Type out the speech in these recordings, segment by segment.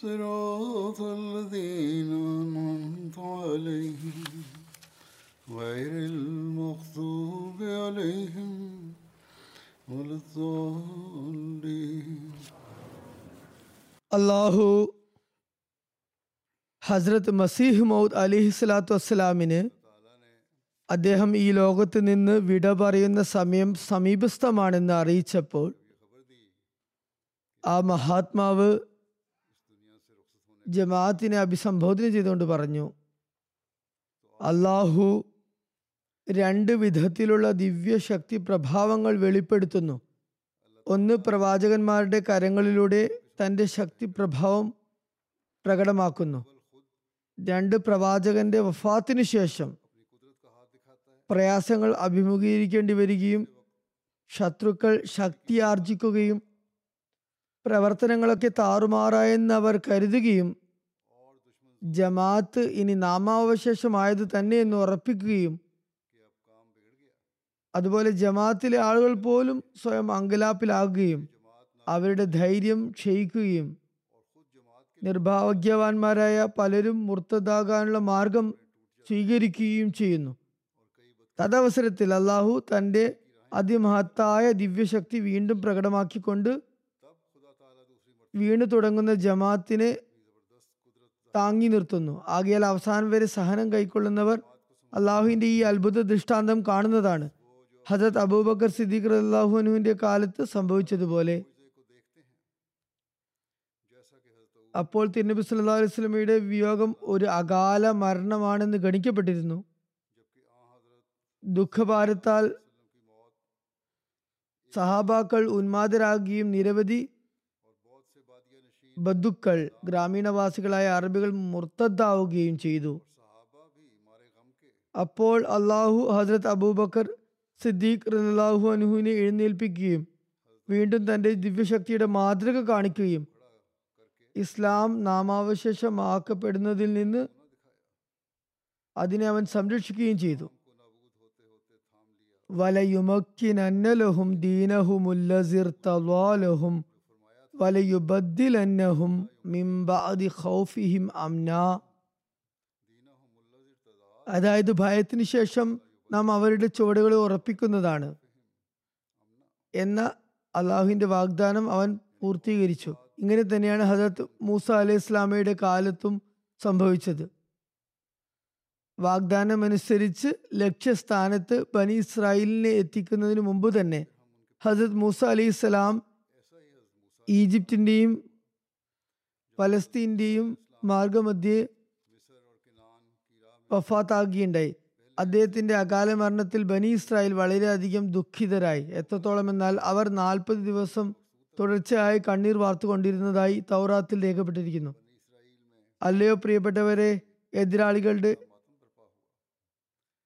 صراط الذين أنعمت عليهم غير المغضوب عليهم ولا الضالين അള്ളാഹു ഹസ്രത്ത് മസീഹ് മൗദ് അലിഹി സ്വലാത്തു വസ്സലാമിന് അദ്ദേഹം ഈ ലോകത്ത് നിന്ന് വിട പറയുന്ന സമയം സമീപസ്ഥമാണെന്ന് അറിയിച്ചപ്പോൾ ആ മഹാത്മാവ് ജമാഅത്തിനെ അഭിസംബോധന ചെയ്തുകൊണ്ട് പറഞ്ഞു അള്ളാഹു രണ്ട് വിധത്തിലുള്ള ദിവ്യശക്തി പ്രഭാവങ്ങൾ വെളിപ്പെടുത്തുന്നു. ഒന്ന് പ്രവാചകന്മാരുടെ കരങ്ങളിലൂടെ തന്റെ ശക്തി പ്രഭാവം പ്രകടമാക്കുന്നു. രണ്ട് പ്രവാചകന്റെ വഫാത്തിനു ശേഷം പ്രയാസങ്ങൾ അഭിമുഖീകരിക്കേണ്ടി വരികയും ശത്രുക്കൾ ശക്തി ആർജിക്കുകയും പ്രവർത്തനങ്ങളൊക്കെ താറുമാറായെന്ന് അവർ കരുതുകയും ജമാഅത്ത് ഇനി നാമാവശേഷമായത് തന്നെ എന്ന് ഉറപ്പിക്കുകയും അതുപോലെ ജമാഅത്തിലെ ആളുകൾ പോലും സ്വയം അങ്കലാപ്പിലാകുകയും അവരുടെ ധൈര്യം ക്ഷയിക്കുകയും നിർഭാഗ്യവാന്മാരായ പലരും മുർത്തതാകാനുള്ള മാർഗം സ്വീകരിക്കുകയും ചെയ്യുന്നു. തദവസരത്തിൽ അള്ളാഹു തന്റെ അതിമഹത്തായ ദിവ്യശക്തി വീണ്ടും പ്രകടമാക്കിക്കൊണ്ട് വീണു തുടങ്ങുന്ന ജമാഅത്തിനെ താങ്ങി നിർത്തുന്നു. ആകയാൽ അവസാനം വരെ സഹനം കൈക്കൊള്ളുന്നവർ അള്ളാഹുവിന്റെ ഈ അത്ഭുത ദൃഷ്ടാന്തം കാണുന്നതാണ്. ഹജത് അബൂബക്കർ സിദ്ദീഖ് അള്ളാഹുനുവിന്റെ കാലത്ത് സംഭവിച്ചതുപോലെ. അപ്പോൾ തിരുനബി സല്ലാ അലൈഹി വിയോഗം ഒരു അകാല മരണമാണെന്ന് ഗണിക്കപ്പെട്ടിരുന്നു. ദുഃഖഭാരത്താൽ സഹാബാക്കൾ ഉന്മാദരാകുകയും നിരവധി ബന്ധുക്കൾ ഗ്രാമീണവാസികളായ അറബികൾ മുർത്തദ്ദാവുകയും ചെയ്തു. അപ്പോൾ അള്ളാഹു ഹജ്രത് അബൂബക്കർ സിദ്ദീഖ് റലാഹു അനുഹുവിനെ എഴുന്നേൽപ്പിക്കുകയും വീണ്ടും തന്റെ ദിവ്യശക്തിയുടെ മാതൃക കാണിക്കുകയും ഇസ്ലാം നാമാവശേഷമാക്കപ്പെടുന്നതിൽ നിന്ന് അതിനെ അവൻ സംരക്ഷിക്കുകയും ചെയ്തു. വലയുമക്കിനന്നലഹും ദീനഹുമുല്ലസിർ തവാലഹും വലയുബദ്ദിലന്നഹും ഖൗഫിഹിം അതായത് ഭയത്തിന് ശേഷം നാം അവരുടെ ചുവടുകളെ ഉറപ്പിക്കുന്നതാണ്. എന്ന അള്ളാഹുവിന്റെ വാഗ്ദാനം അവൻ പൂർത്തീകരിച്ചു. ഇങ്ങനെ തന്നെയാണ് ഹജത് മൂസ അലൈഹി ഇസ്ലാമയുടെ കാലത്തും സംഭവിച്ചത്. വാഗ്ദാനമനുസരിച്ച് ലക്ഷ്യസ്ഥാനത്ത് ബനി ഇസ്രായേലിനെ എത്തിക്കുന്നതിന് മുമ്പ് തന്നെ ഹജരത് മൂസ അലൈഹി സ്വലാം ഈജിപ്തിന്റെയും പലസ്തീന്റെയും മാർഗമധ്യേ വഫാത്താകുകയുണ്ടായി. അദ്ദേഹത്തിന്റെ അകാല മരണത്തിൽ ബനി ഇസ്രായേൽ വളരെയധികം ദുഃഖിതരായി. എത്രത്തോളം എന്നാൽ അവർ നാൽപ്പത് ദിവസം തുടർച്ചയായി കണ്ണീർ വാർത്തുകൊണ്ടിരുന്നതായി തൗറാത്തിൽ രേഖപ്പെട്ടിരിക്കുന്നു. അല്ലയോ പ്രിയപ്പെട്ടവരെ എതിരാളികളുടെ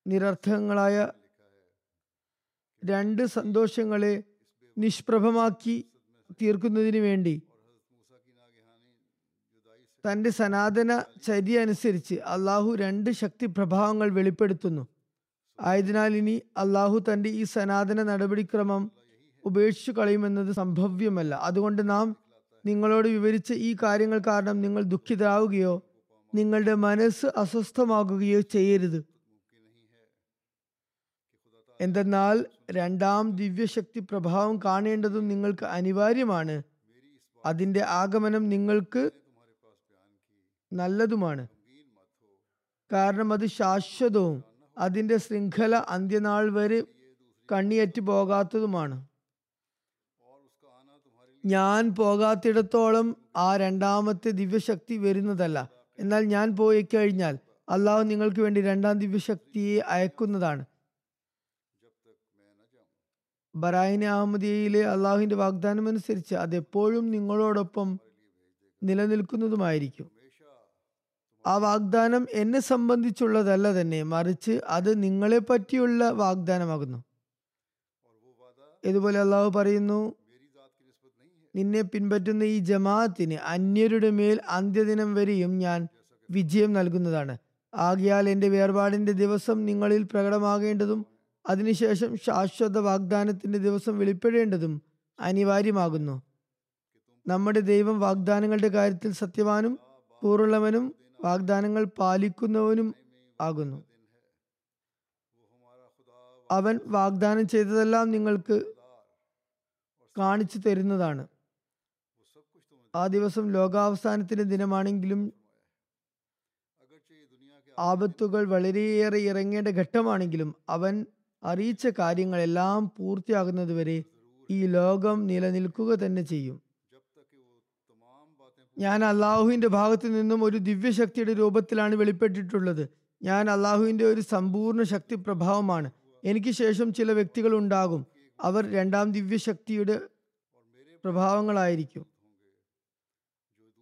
നിരർത്ഥങ്ങളായ രണ്ട് സന്തോഷങ്ങളെ നിഷ്പ്രഭമാക്കി തീർക്കുന്നതിന് വേണ്ടി. തന്റെ സനാതന ചര്യ അനുസരിച്ച് അള്ളാഹു രണ്ട് ശക്തി പ്രഭാവങ്ങൾ വെളിപ്പെടുത്തുന്നു. ആയതിനാൽ ഇനി അള്ളാഹു തന്റെ ഈ സനാതന നടപടിക്രമം ഉപേക്ഷിച്ചു കളയുമെന്നത് സംഭവ്യമല്ല. അതുകൊണ്ട് നാം നിങ്ങളോട് വിവരിച്ച ഈ കാര്യങ്ങൾ കാരണം നിങ്ങൾ ദുഃഖിതരാവുകയോ നിങ്ങളുടെ മനസ്സ് അസ്വസ്ഥമാകുകയോ ചെയ്യരുത്. എന്തെന്നാൽ രണ്ടാം ദിവ്യശക്തി പ്രഭാവം കാണേണ്ടതും നിങ്ങൾക്ക് അനിവാര്യമാണ്. അതിന്റെ ആഗമനം നിങ്ങൾക്ക് നല്ലതുമാണ്. കാരണം അത് ശാശ്വതവും അതിന്റെ ശൃംഖല അന്ത്യനാൾ വരെ കണ്ണിയറ്റ് പോകാത്തതുമാണ്. ഞാൻ പോകാത്തിടത്തോളം ആ രണ്ടാമത്തെ ദിവ്യശക്തി വരുന്നതല്ല. എന്നാൽ ഞാൻ പോയി കഴിഞ്ഞാൽ അള്ളാഹു നിങ്ങൾക്ക് വേണ്ടി രണ്ടാം ദിവ്യശക്തിയെ അയക്കുന്നതാണ്. ബറായിന് അഹമ്മദിയയിലെ അള്ളാഹുവിന്റെ വാഗ്ദാനം അനുസരിച്ച് അതെപ്പോഴും നിങ്ങളോടൊപ്പം നിലനിൽക്കുന്നതുമായിരിക്കും. ആ വാഗ്ദാനം എന്നെ സംബന്ധിച്ചുള്ളതല്ല തന്നെ മറിച്ച് അത് നിങ്ങളെ പറ്റിയുള്ള വാഗ്ദാനമാകുന്നു. ഇതുപോലെ അള്ളാഹു പറയുന്നു നിന്നെ പിൻപറ്റുന്ന ഈ ജമാഅത്തിന് അന്യരുടെ മേൽ അന്ത്യദിനം വരെയും ഞാൻ വിജയം നൽകുന്നതാണ്. ആകിയാൽ എന്റെ വേർപാടിന്റെ ദിവസം നിങ്ങളിൽ പ്രകടമാകേണ്ടതും അതിനുശേഷം ശാശ്വത വാഗ്ദാനത്തിന്റെ ദിവസം വെളിപ്പെടേണ്ടതും അനിവാര്യമാകുന്നു. നമ്മുടെ ദൈവം വാഗ്ദാനങ്ങളുടെ കാര്യത്തിൽ സത്യവാനും കൂറുള്ളവനും വാഗ്ദാനങ്ങൾ പാലിക്കുന്നവനും ആകുന്നു. അവൻ വാഗ്ദാനം ചെയ്തതെല്ലാം നിങ്ങൾക്ക് കാണിച്ചു തരുന്നതാണ്. ആ ദിവസം ലോകാവസാനത്തിന്റെ ദിനമാണെങ്കിലും ആപത്തുകൾ വളരെയേറെ ഇറങ്ങേണ്ട ഘട്ടമാണെങ്കിലും അവൻ അറിയിച്ച കാര്യങ്ങളെല്ലാം പൂർത്തിയാകുന്നതുവരെ ഈ ലോകം നിലനിൽക്കുക തന്നെ ചെയ്യും. ഞാൻ അള്ളാഹുവിന്റെ ഭാഗത്തു നിന്നും ഒരു ദിവ്യശക്തിയുടെ രൂപത്തിലാണ് വെളിപ്പെട്ടിട്ടുള്ളത്. ഞാൻ അള്ളാഹുവിന്റെ ഒരു സമ്പൂർണ ശക്തി പ്രഭാവമാണ്. എനിക്ക് ശേഷം ചില വ്യക്തികൾ ഉണ്ടാകും. അവർ രണ്ടാം ദിവ്യശക്തിയുടെ പ്രഭാവങ്ങളായിരിക്കും.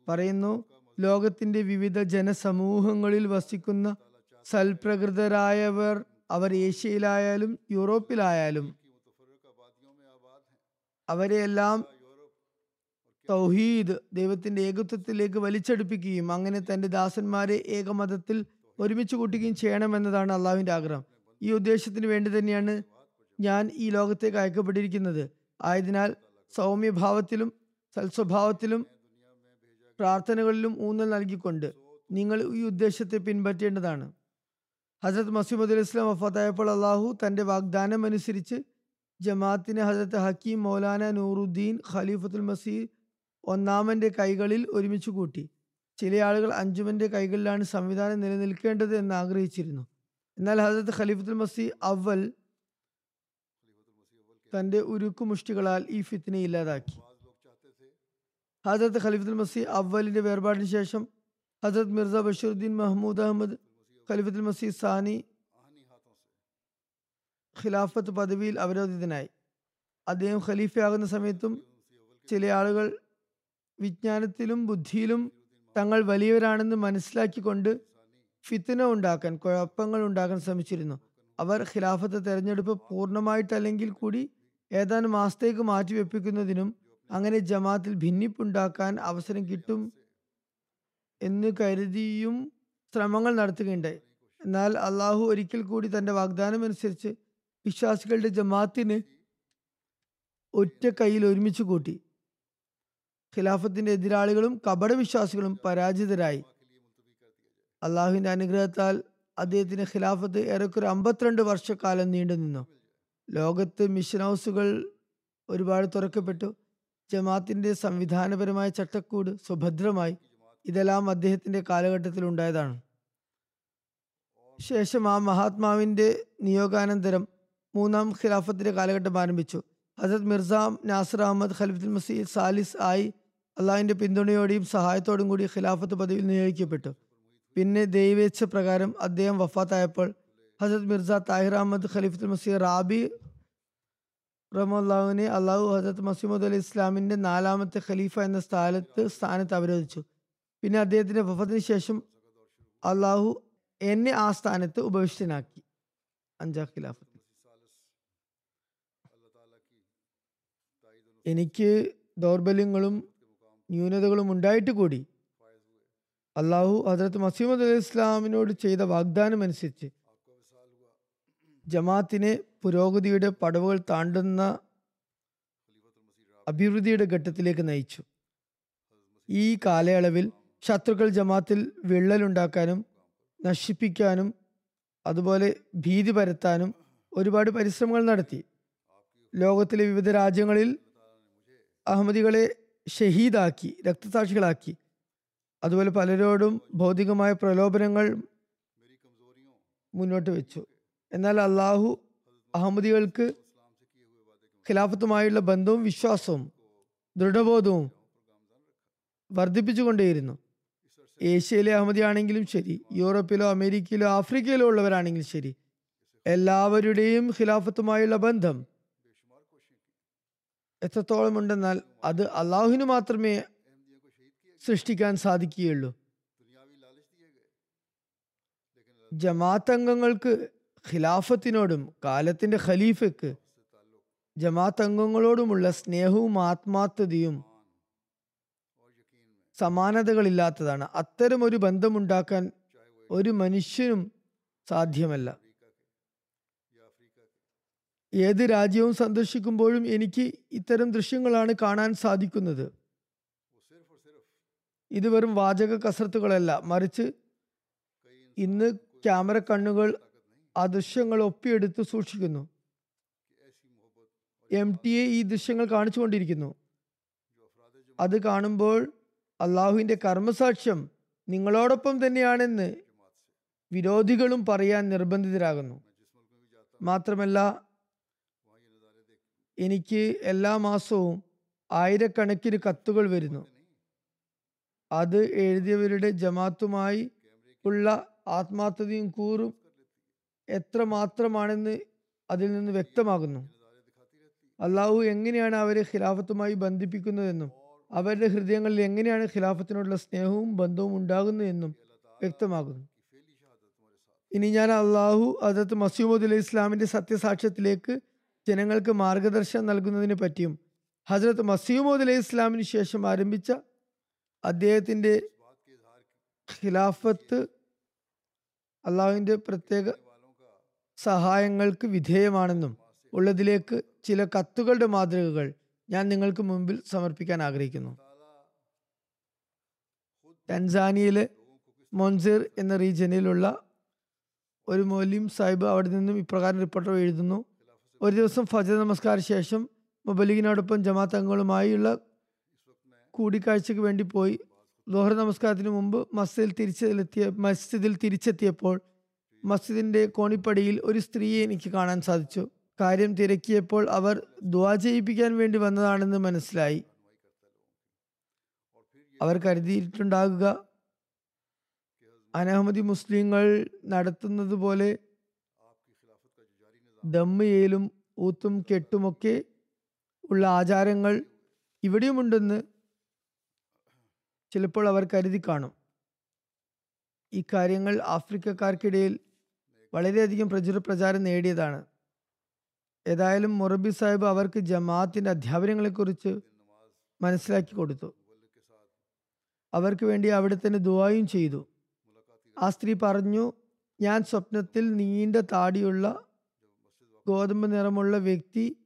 പറയുന്നു ലോകത്തിന്റെ വിവിധ ജനസമൂഹങ്ങളിൽ വസിക്കുന്ന സൽപ്രകൃതരായവർ അവർ ഏഷ്യയിലായാലും യൂറോപ്പിലായാലും അവരെയെല്ലാം തൗഹീദ് ദൈവത്തിന്റെ ഏകത്വത്തിലേക്ക് വലിച്ചെടുപ്പിക്കുകയും അങ്ങനെ തന്റെ ദാസന്മാരെ ഏകമതത്തിൽ ഒരുമിച്ച് കൂട്ടുകയും ചെയ്യണമെന്നതാണ് അള്ളാഹുവിന്റെ ആഗ്രഹം. ഈ ഉദ്ദേശത്തിന് വേണ്ടി തന്നെയാണ് ഞാൻ ഈ ലോകത്തേക്ക് അയക്കപ്പെട്ടിരിക്കുന്നത്. ആയതിനാൽ സൗമ്യഭാവത്തിലും സൽസ്വഭാവത്തിലും പ്രാർത്ഥനകളിലും ഊന്നൽ നൽകിക്കൊണ്ട് നിങ്ങൾ ഈ ഉദ്ദേശത്തെ പിൻപറ്റേണ്ടതാണ്. ഹസരത് മസീമദ് അലി ഇസ്ലാം വഫാത്തായപ്പോൾ അള്ളാഹു തന്റെ വാഗ്ദാനം അനുസരിച്ച് ജമാഅത്തിന് ഹസരത്ത് ഹക്കീം മൗലാന നൂറുദ്ദീൻ ഖലീഫത്തുൽ മസീദ് ഒന്നാമന്റെ കൈകളിൽ ഒരുമിച്ച് കൂട്ടി. ചില ആളുകൾ അഞ്ചുമന്റെ കൈകളിലാണ് സംവിധാനം നിലനിൽക്കേണ്ടത് എന്ന് ആഗ്രഹിച്ചിരുന്നു. എന്നാൽ ഹസരത്ത് ഖലീഫത്തുൽ മസീ അവൽ തന്റെ ഉരുക്കു മുഷ്ടികളാൽ ഈ ഫിത്തിനെ ഇല്ലാതാക്കി. ഹസരത്ത് ഖലീഫുൽ മസീ അവലിന്റെ വേർപാടിന് ശേഷം ഹസരത് മിർസ ബഷീറുദ്ദീൻ മഹ്മൂദ് അഹമ്മദ് ഖലീഫത്തുൽ മസീ സാനി ഖിലാഫത്ത് പദവിയിൽ അവരോധിതനായി. അദ്ദേഹം ഖലീഫയാകുന്ന സമയത്തും ചില ആളുകൾ വിജ്ഞാനത്തിലും ബുദ്ധിയിലും തങ്ങൾ വലിയവരാണെന്ന് മനസ്സിലാക്കിക്കൊണ്ട് ഫിത്തന ഉണ്ടാക്കാൻ കുഴപ്പങ്ങൾ ഉണ്ടാക്കാൻ ശ്രമിച്ചിരുന്നു. അവർ ഖിലാഫത്ത് തെരഞ്ഞെടുപ്പ് പൂർണമായിട്ടല്ലെങ്കിൽ കൂടി ഏതാനും മാസത്തേക്ക് മാറ്റിവെപ്പിക്കുന്നതിനും അങ്ങനെ ജമാത്തിൽ ഭിന്നിപ്പുണ്ടാക്കാൻ അവസരം കിട്ടും എന്ന് കരുതിയും ശ്രമങ്ങൾ നടത്തുകയുണ്ടായി. എന്നാൽ അള്ളാഹു ഒരിക്കൽ കൂടി തന്റെ വാഗ്ദാനം അനുസരിച്ച് വിശ്വാസികളുടെ ജമാത്തിന് ഒറ്റ കയ്യിൽ ഒരുമിച്ച് കൂട്ടി. ഖിലാഫത്തിന്റെ എതിരാളികളും കപട വിശ്വാസികളും പരാജിതരായി. അള്ളാഹുവിന്റെ അനുഗ്രഹത്താൽ അദ്ദേഹത്തിന് ഖിലാഫത്ത് ഏറെക്കുറെ അമ്പത്തിരണ്ട് വർഷക്കാലം നീണ്ടു നിന്നു. ലോകത്ത് മിഷൻ ഹൗസുകൾ ഒരുപാട് തുറക്കപ്പെട്ടു. ജമാത്തിന്റെ സംവിധാനപരമായ ചട്ടക്കൂട് സുഭദ്രമായി. ഇതെല്ലാം അദ്ദേഹത്തിന്റെ കാലഘട്ടത്തിൽ ഉണ്ടായതാണ് ശേഷം ആ മഹാത്മാവിന്റെ നിയോഗാനന്തരം മൂന്നാം ഖിലാഫത്തിന്റെ കാലഘട്ടം ആരംഭിച്ചു. ഹസരത് മിർസ നാസർ അഹമ്മദ് ഖലിഫുൽ മസീദ് സാലിസ് ആയി അള്ളാഹിന്റെ പിന്തുണയോടെയും സഹായത്തോടും കൂടി ഖിലാഫത്ത് പദവിയിൽ നിയോഗിക്കപ്പെട്ടു. പിന്നെ ദൈവേച്ഛ പ്രകാരം അദ്ദേഹം വഫാത്തായപ്പോൾ ഹസരത് മിർസ താഹിർ അഹമ്മദ് ഖലിഫുൽ മസീദ് റാബി റമുല്ലാഹുവിനെ അള്ളാഹു ഹസരത് മസീമുദ് അലി ഇസ്ലാമിന്റെ നാലാമത്തെ ഖലീഫ എന്ന സ്ഥാനത്ത് സ്ഥാനത്ത് അവരോധിച്ചു. പിന്നെ അദ്ദേഹത്തിന്റെ വഫത്തിന് ശേഷം അള്ളാഹു എന്നെ ആ സ്ഥാനത്ത് ഉപവിഷ്ടനാക്കി. അഞ്ചാം ഖിലാഫത്ത്. എനിക്ക് ദൗർബല്യങ്ങളും ന്യൂനതകളും ഉണ്ടായിട്ട് കൂടി അള്ളാഹു ഹജറത്ത് മസീമദ് അലി ഇസ്ലാമിനോട് ചെയ്ത വാഗ്ദാനം അനുസരിച്ച് ജമാത്തിനെ പുരോഗതിയുടെ പടവുകൾ താണ്ടുന്ന അഭിവൃദ്ധിയുടെ ഘട്ടത്തിലേക്ക് നയിച്ചു. ഈ കാലയളവിൽ ശത്രുക്കൾ ജമാത്തിൽ വിള്ളലുണ്ടാക്കാനും നശിപ്പിക്കാനും അതുപോലെ ഭീതി പരത്താനും ഒരുപാട് പരിശ്രമങ്ങൾ നടത്തി. ലോകത്തിലെ വിവിധ രാജ്യങ്ങളിൽ അഹമ്മദികളെ ഷഹീദാക്കി രക്തസാക്ഷികളാക്കി. അതുപോലെ പലരോടും ഭൗതികമായ പ്രലോഭനങ്ങൾ മുന്നോട്ട് വെച്ചു. എന്നാൽ അള്ളാഹു അഹമ്മദികൾക്ക് ഖിലാഫത്തുമായുള്ള ബന്ധവും വിശ്വാസവും ദൃഢബോധവും വർദ്ധിപ്പിച്ചുകൊണ്ടേയിരുന്നു. ഏഷ്യയിലെ അഹമ്മദിയാണെങ്കിലും ശരി. യൂറോപ്പിലോ അമേരിക്കയിലോ ആഫ്രിക്കയിലോ ഉള്ളവരാണെങ്കിലും ശരി. എല്ലാവരുടെയും ഖിലാഫത്തുമായുള്ള ബന്ധം എത്രത്തോളം ഉണ്ടെന്നാൽ അത് അള്ളാഹുവിന് മാത്രമേ സൃഷ്ടിക്കാൻ സാധിക്കുകയുള്ളൂ. ജമാഅത്ത് അംഗങ്ങൾക്ക് ഖിലാഫത്തിനോടും കാലത്തിന്റെ ഖലീഫയ്ക്ക് ജമാഅത്ത് അംഗങ്ങളോടുമുള്ള സ്നേഹവും ആത്മാർത്ഥതയും സമാനതകളില്ലാത്തതാണ്. അത്തരം ഒരു ബന്ധമുണ്ടാക്കാൻ ഒരു മനുഷ്യനും സാധ്യമല്ല. ഏത് രാജ്യവും സന്ദർശിക്കുമ്പോഴും എനിക്ക് ഇത്തരം ദൃശ്യങ്ങളാണ് കാണാൻ സാധിക്കുന്നത്. ഇത് വെറും വാചക കസർത്തുകളല്ല. മറിച്ച് ഇന്ന് ക്യാമറ കണ്ണുകൾ ആ ദൃശ്യങ്ങൾ ഒപ്പിയെടുത്ത് സൂക്ഷിക്കുന്നു. എം ടി എ ഈ ദൃശ്യങ്ങൾ കാണിച്ചുകൊണ്ടിരിക്കുന്നു. അത് കാണുമ്പോൾ അള്ളാഹുവിന്റെ കർമ്മസാക്ഷ്യം നിങ്ങളോടൊപ്പം തന്നെയാണെന്ന് വിരോധികളും പറയാൻ നിർബന്ധിതരാകുന്നു. മാത്രമല്ല എനിക്ക് എല്ലാ മാസവും ആയിരക്കണക്കിന് കത്തുകൾ വരുന്നു. അത് എഴുതിയവരുടെ ജമാത്തുമായി ഉള്ള ആത്മാർത്ഥതയും കൂറും എത്ര മാത്രമാണെന്ന് അതിൽ നിന്ന് വ്യക്തമാകുന്നു. അള്ളാഹു എങ്ങനെയാണ് അവരെ ഖിലാഫത്തുമായി ബന്ധിപ്പിക്കുന്നതെന്നും അവരുടെ ഹൃദയങ്ങളിൽ എങ്ങനെയാണ് ഖിലാഫത്തിനോടുള്ള സ്നേഹവും ബന്ധവും ഉണ്ടാകുന്നതെന്നും വ്യക്തമാകുന്നു. ഇനി ഞാൻ അള്ളാഹു അതത് മസീമുദ് അലൈഹി ഇസ്ലാമിന്റെ സത്യസാക്ഷ്യത്തിലേക്ക് ജനങ്ങൾക്ക് മാർഗദർശനം നൽകുന്നതിനെ പറ്റിയും ഹജ്രത്ത് മസീമുദ് അലൈഹി ഇസ്ലാമിന് ശേഷം ആരംഭിച്ച അദ്ദേഹത്തിന്റെ ഖിലാഫത്ത് അള്ളാഹുവിന്റെ പ്രത്യേക സഹായങ്ങൾക്ക് വിധേയമാണെന്നും ഉള്ളതിലേക്ക് ചില കത്തുകളുടെ മാതൃകകൾ ഞാൻ നിങ്ങൾക്ക് മുമ്പിൽ സമർപ്പിക്കാൻ ആഗ്രഹിക്കുന്നു. ടൻസാനിയയിലെ മൊൻസിർ എന്ന റീജിയനിലുള്ള ഒരു മൊലിം സാഹിബ് അവിടെ നിന്നും ഇപ്രകാരം റിപ്പോർട്ടർ എഴുതുന്നു. ഒരു ദിവസം ഫജർ നമസ്കാര ശേഷം മുബലിഗിനോടൊപ്പം ജമാഅത്ത് അംഗങ്ങളുമായുള്ള കൂടിക്കാഴ്ചയ്ക്ക് വേണ്ടി പോയി. ലോഹർ നമസ്കാരത്തിന് മുമ്പ് മസ്ജിദിൽ തിരിച്ചെത്തിയ മസ്ജിദിൽ തിരിച്ചെത്തിയപ്പോൾ മസ്ജിദിന്റെ കോണിപ്പടിയിൽ ഒരു സ്ത്രീയെ എനിക്ക് കാണാൻ സാധിച്ചു. കാര്യം തിരക്കിയപ്പോൾ അവർ ദ്വാ ചെയ്യിപ്പിക്കാൻ വേണ്ടി വന്നതാണെന്ന് മനസ്സിലായി. അവർ കരുതിയിട്ടുണ്ടാകുക അനഹമ്മദി മുസ്ലിങ്ങൾ നടത്തുന്നത് പോലെ ദമ്മയിലും ഊത്തും കെട്ടുമൊക്കെ ഉള്ള ആചാരങ്ങൾ ഇവിടെയുമുണ്ടെന്ന് ചിലപ്പോൾ അവർ കരുതി കാണും. ഈ കാര്യങ്ങൾ ആഫ്രിക്കക്കാർക്കിടയിൽ വളരെയധികം പ്രചുര പ്രചാരം നേടിയതാണ്. ഏതായാലും മൊറബി സാഹിബ് അവർക്ക് ജമാഅത്തിന്റെ അധ്യാപനങ്ങളെക്കുറിച്ച് മനസ്സിലാക്കി കൊടുത്തു. അവർക്ക് വേണ്ടി അവിടെ തന്നെ ദുവായും ചെയ്തു. ആ സ്ത്രീ പറഞ്ഞു ഞാൻ സ്വപ്നത്തിൽ നീണ്ട താടിയുള്ള ഗോതമ്പ് നിറമുള്ള വ്യക്തി.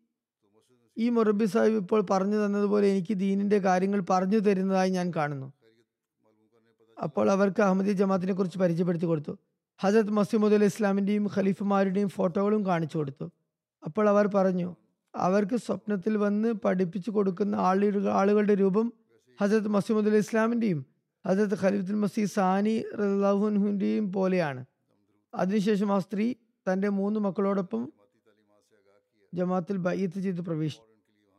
ഈ മൊറബി സാഹിബ് ഇപ്പോൾ പറഞ്ഞു തന്നതുപോലെ എനിക്ക് ദീനിന്റെ കാര്യങ്ങൾ പറഞ്ഞു തരുന്നതായി ഞാൻ കാണുന്നു. അപ്പോൾ അവർക്ക് അഹമ്മദി ജമാഅത്തിനെ കുറിച്ച് പരിചയപ്പെടുത്തി കൊടുത്തു. ഹജത് മസീമുദ് അലി ഇസ്ലാമിന്റെയും ഖലീഫുമാരുടെയും ഫോട്ടോകളും കാണിച്ചു കൊടുത്തു. അപ്പോൾ അവർ പറഞ്ഞു അവർക്ക് സ്വപ്നത്തിൽ വന്ന് പഠിപ്പിച്ചു കൊടുക്കുന്ന ആളുകൾ ആളുകളുടെ രൂപം ഹജരത് മസീമുദ് അലി ഇസ്ലാമിന്റെയും ഹജരത് ഖലീഫുൽ മസീ സാനി റഹുൻഹുന്റെയും പോലെയാണ്. അതിനുശേഷം ആ സ്ത്രീ തന്റെ മൂന്ന് മക്കളോടൊപ്പം ജമാത്തിൽ ബയ്യത്ത് ചെയ്ത് പ്രവേശിച്ചു.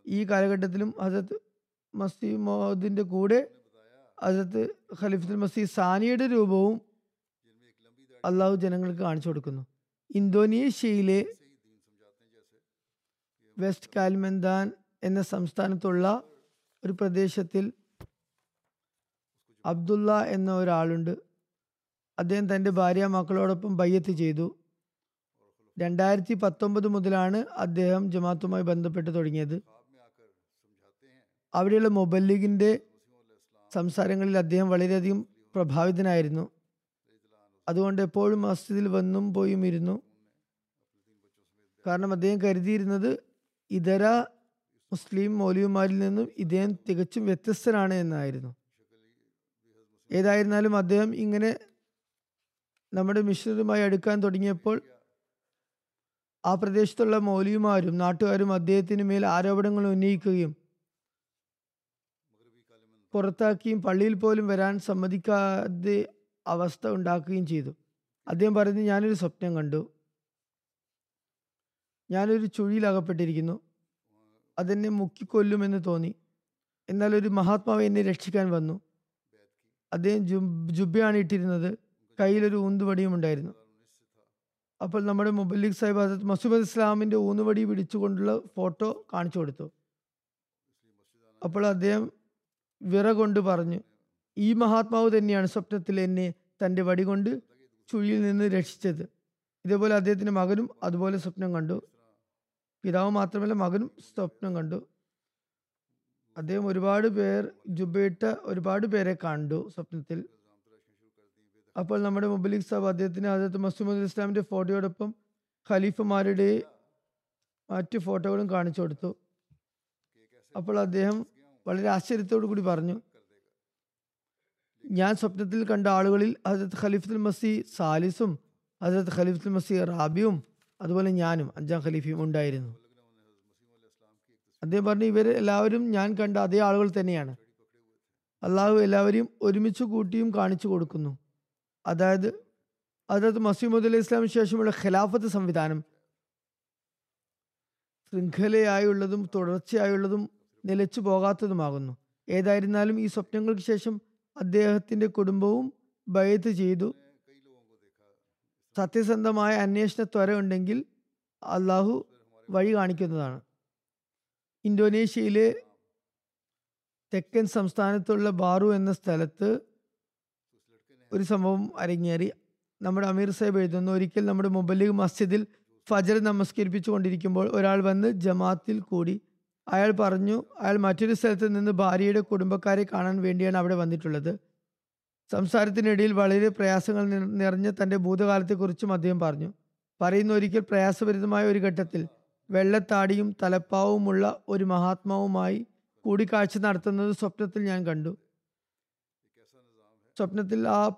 ഈ കാലഘട്ടത്തിലും ഹജരത് മസീമോദിന്റെ കൂടെ ഹസരത്ത് ഖലീഫുൽ മസീ സാനിയുടെ രൂപവും അള്ളാഹു ജനങ്ങൾക്ക് കാണിച്ചു കൊടുക്കുന്നു. ഇന്തോനേഷ്യയിലെ വെസ്റ്റ് കാൽമെന്താൻ എന്ന സംസ്ഥാനത്തുള്ള ഒരു പ്രദേശത്തിൽ അബ്ദുള്ള എന്ന ഒരാളുണ്ട്. അദ്ദേഹം തന്റെ ഭാര്യ മക്കളോടൊപ്പം ബയ്യത്ത് ചെയ്തു. രണ്ടായിരത്തി പത്തൊമ്പത് മുതലാണ് അദ്ദേഹം ജമാത്തുമായി ബന്ധപ്പെട്ട് തുടങ്ങിയത്. അവിടെയുള്ള മൊബല്ലിഗിന്റെ സംസാരങ്ങളിൽ അദ്ദേഹം വളരെയധികം പ്രഭാവിതനായിരുന്നു. അതുകൊണ്ട് എപ്പോഴും മസ്ജിദിൽ വന്നും പോയും ഇരുന്നു. കാരണം അദ്ദേഹം കരുതിയിരുന്നത് ഇതര മുസ്ലിം മൗലിയുമാരിൽ നിന്നും ഇദ്ദേഹം തികച്ചും വ്യത്യസ്തനാണ് എന്നായിരുന്നു. ഏതായിരുന്നാലും അദ്ദേഹം ഇങ്ങനെ നമ്മുടെ മിഷനറിയുമായി അടുക്കാൻ തുടങ്ങിയപ്പോൾ ആ പ്രദേശത്തുള്ള മൗലിയുമാരും നാട്ടുകാരും അദ്ദേഹത്തിന് മേൽ ആരോപണങ്ങൾ ഉന്നയിക്കുകയും പുറത്താക്കിയും പള്ളിയിൽ പോലും വരാൻ സമ്മതിക്കാതെ അവസ്ഥ ഉണ്ടാക്കുകയും ചെയ്തു. അദ്ദേഹം പറയുന്നത് ഞാനൊരു സ്വപ്നം കണ്ടു. ഞാനൊരു ചുഴിയിലകപ്പെട്ടിരിക്കുന്നു. അതെന്നെ മുക്കിക്കൊല്ലുമെന്ന് തോന്നി. എന്നാൽ ഒരു മഹാത്മാവ് എന്നെ രക്ഷിക്കാൻ വന്നു. അദ്ദേഹം ജുബ് ജുബയാണ് ഇട്ടിരുന്നത്. കയ്യിലൊരു ഊന്തുവടിയും ഉണ്ടായിരുന്നു. അപ്പോൾ നമ്മുടെ മുബല്ലിഖ് സാഹിബ് ഹസരത് മസൂബദ് ഇസ്ലാമിന്റെ ഊന്നുവടി പിടിച്ചുകൊണ്ടുള്ള ഫോട്ടോ കാണിച്ചു കൊടുത്തു. അപ്പോൾ അദ്ദേഹം വിറ കൊണ്ട് പറഞ്ഞു ഈ മഹാത്മാവ് തന്നെയാണ് സ്വപ്നത്തിൽ എന്നെ തന്റെ വടി കൊണ്ട് ചുഴിയിൽ നിന്ന് രക്ഷിച്ചത്. ഇതേപോലെ അദ്ദേഹത്തിന്റെ മകനും അതുപോലെ സ്വപ്നം കണ്ടു. പിതാവ് മാത്രമല്ല മകനും സ്വപ്നം കണ്ടു. അദ്ദേഹം ഒരുപാട് പേർ ജുബയിട്ട ഒരുപാട് പേരെ കണ്ടു സ്വപ്നത്തിൽ. അപ്പോൾ നമ്മുടെ മുബലിക് സാബ് അദ്ദേഹത്തിന് ഹജരത്ത് മസൂമദ് ഇസ്ലാമിന്റെ ഫോട്ടോയോടൊപ്പം ഖലീഫമാരുടെ മറ്റു ഫോട്ടോകളും കാണിച്ചു കൊടുത്തു. അപ്പോൾ അദ്ദേഹം വളരെ ആശ്ചര്യത്തോടു കൂടി പറഞ്ഞു ഞാൻ സ്വപ്നത്തിൽ കണ്ട ആളുകളിൽ ഹജരത്ത് ഖലീഫുൽ മസി സാലിസും ഹജരത്ത് ഖലീഫുൽ മസി റാബിയും അതുപോലെ ഞാനും അഞ്ചാം ഖലീഫയും ഉണ്ടായിരുന്നു. അദ്ദേഹം പറഞ്ഞു ഇവർ എല്ലാവരും ഞാൻ കണ്ട അതേ ആളുകൾ തന്നെയാണ്. അള്ളാഹു എല്ലാവരെയും ഒരുമിച്ച് കൂട്ടിയും കാണിച്ചു കൊടുക്കുന്നു. അതായത് അതായത് മസീമുദ് അലൈഹി ഇസ്ലാമിന് ശേഷമുള്ള ഖിലാഫത്ത് സംവിധാനം ശൃംഖലയായുള്ളതും തുടർച്ചയായുള്ളതും നിലച്ചു പോകാത്തതുമാകുന്നു. ഏതായിരുന്നാലും ഈ സ്വപ്നങ്ങൾക്ക് ശേഷം അദ്ദേഹത്തിന്റെ കുടുംബവും ബയത്ത് ചെയ്തു. സത്യസന്ധമായ അന്വേഷണ ത്വര ഉണ്ടെങ്കിൽ അള്ളാഹു വഴി കാണിക്കുന്നതാണ്. ഇന്തോനേഷ്യയിലെ തെക്കൻ സംസ്ഥാനത്തുള്ള ബാറു എന്ന സ്ഥലത്ത് ഒരു സംഭവം അരങ്ങേറി. നമ്മുടെ അമീർ സാഹിബ് എഴുതുന്നു ഒരിക്കൽ നമ്മുടെ മുബല്ലിഗ് മസ്ജിദിൽ ഫജർ നമസ്കരിപ്പിച്ചു കൊണ്ടിരിക്കുമ്പോൾ ഒരാൾ വന്ന് ജമാത്തിൽ കൂടി അയാൾ പറഞ്ഞു അയാൾ മറ്റൊരു സ്ഥലത്ത് നിന്ന് ഭാര്യയുടെ കുടുംബക്കാരെ കാണാൻ വേണ്ടിയാണ് അവിടെ വന്നിട്ടുള്ളത്. സംസാരത്തിനിടയിൽ വളരെ പ്രയാസങ്ങൾ നിറഞ്ഞ തന്റെ ഭൂതകാലത്തെക്കുറിച്ചും അദ്ദേഹം പറഞ്ഞു. പറയുന്ന ഒരിക്കൽ പ്രയാസഭരിതമായ ഒരു ഘട്ടത്തിൽ വെള്ളത്താടിയും തലപ്പാവുമുള്ള ഒരു മഹാത്മാവുമായി കൂടിക്കാഴ്ച നടത്തുന്നത് സ്വപ്നത്തിൽ ഞാൻ കണ്ടു. സ്വപ്നത്തിൽ ആ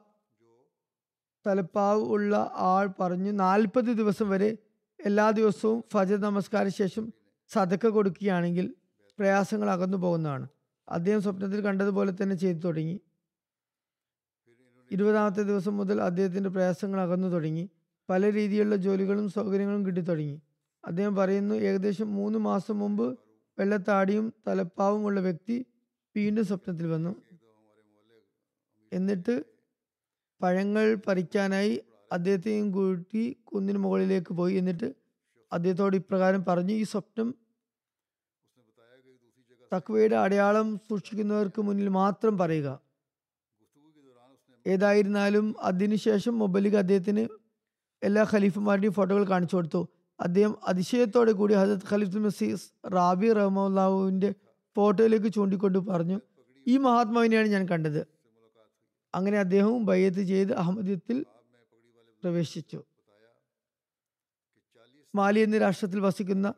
തലപ്പാവ് ഉള്ള ആൾ പറഞ്ഞു നാൽപ്പത് ദിവസം വരെ എല്ലാ ദിവസവും ഫജർ നമസ്കാര ശേഷം സതക്ക കൊടുക്കുകയാണെങ്കിൽ പ്രയാസങ്ങൾ അകന്നു പോകുന്നതാണ് അദ്ദേഹം സ്വപ്നത്തിൽ കണ്ടതുപോലെ തന്നെ ചെയ്തു തുടങ്ങി. ഇരുപതാമത്തെ ദിവസം മുതൽ അദ്ദേഹത്തിന്റെ പ്രയാസങ്ങൾ അകന്നു തുടങ്ങി. പല രീതിയിലുള്ള ജോലികളും സൗകര്യങ്ങളും കിട്ടിത്തുടങ്ങി അദ്ദേഹം പറയുന്നു ഏകദേശം മൂന്ന് മാസം മുമ്പ് വെള്ളത്താടിയും തലപ്പാവും ഉള്ള വ്യക്തി വീണ്ടും സ്വപ്നത്തിൽ വന്നു. എന്നിട്ട് പഴങ്ങൾ പറിക്കാനായി അദ്ദേഹത്തെയും കൂട്ടി കുന്നിന് മുകളിലേക്ക് പോയി. എന്നിട്ട് അദ്ദേഹത്തോട് ഇപ്രകാരം പറഞ്ഞു ഈ സ്വപ്നം തക്വയുടെ അടയാളം സൂക്ഷിക്കുന്നവർക്ക് മുന്നിൽ മാത്രം പറയുക. ഏതായിരുന്നാലും അതിനുശേഷം മൊബലിഗ് അദ്ദേഹത്തിന് എല്ലാ ഖലീഫുമാരുടെയും ഫോട്ടോകൾ കാണിച്ചു കൊടുത്തു. അദ്ദേഹം അതിശയത്തോടെ കൂടി ഹജത് ഖലീഫ് മസീസ് റാബി റഹ്മുല്ലാഹുവിന്റെ ഫോട്ടോയിലേക്ക് ചൂണ്ടിക്കൊണ്ട് പറഞ്ഞു ഈ മഹാത്മാവിനെയാണ് ഞാൻ കണ്ടത്. അങ്ങനെ അദ്ദേഹവും ബയ്യത്ത് ചെയ്ത് അഹമ്മദ്യത്തിൽ പ്രവേശിച്ചു. മാലി എന്ന രാഷ്ട്രത്തിൽ വസിക്കുന്ന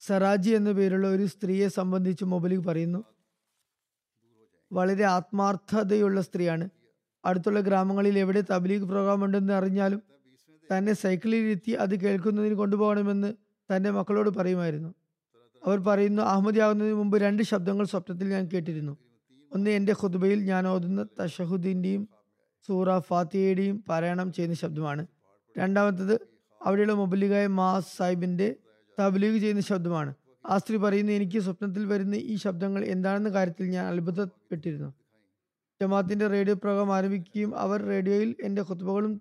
സറാജി എന്ന പേരുള്ള ഒരു സ്ത്രീയെ സംബന്ധിച്ച് മൊബലിക് പറയുന്നു വളരെ ആത്മാർത്ഥതയുള്ള സ്ത്രീയാണ്. അടുത്തുള്ള ഗ്രാമങ്ങളിൽ എവിടെ തബ്ലീഗ് പ്രോഗ്രാം ഉണ്ടെന്ന് അറിഞ്ഞാലും തന്നെ സൈക്കിളിലിരുത്തി അത് കേൾക്കുന്നതിന് കൊണ്ടുപോകണമെന്ന് തന്റെ മക്കളോട് പറയുമായിരുന്നു. അവർ പറയുന്നു അഹമ്മദിയാകുന്നതിന് മുമ്പ് രണ്ട് ശബ്ദങ്ങൾ സ്വപ്നത്തിൽ ഞാൻ കേട്ടിരുന്നു. ഒന്ന് എന്റെ ഖുദ്ബയിൽ ഞാൻ ഓതുന്ന തഷഹുദ്ദീന്റെയും സൂറ ഫാത്തിയയുടെയും പാരായണം ചെയ്യുന്ന ശബ്ദമാണ്. രണ്ടാമത്തത് അവിടെയുള്ള മൊബലിഗായ മാ സാഹിബിന്റെ തബ്ലീഗ് ചെയ്യുന്ന ശബ്ദമാണ്. ആ സ്ത്രീ പറയുന്നു എനിക്ക് സ്വപ്നത്തിൽ വരുന്ന ഈ ശബ്ദങ്ങൾ എന്താണെന്ന കാര്യത്തിൽ ഞാൻ അത്ഭുതപ്പെട്ടിരുന്നു. ജമാഅത്തിന്റെ റേഡിയോ പ്രോഗ്രാം ആരംഭിക്കുകയും അവർ റേഡിയോയിൽ എന്റെ ഖുത്ബകളും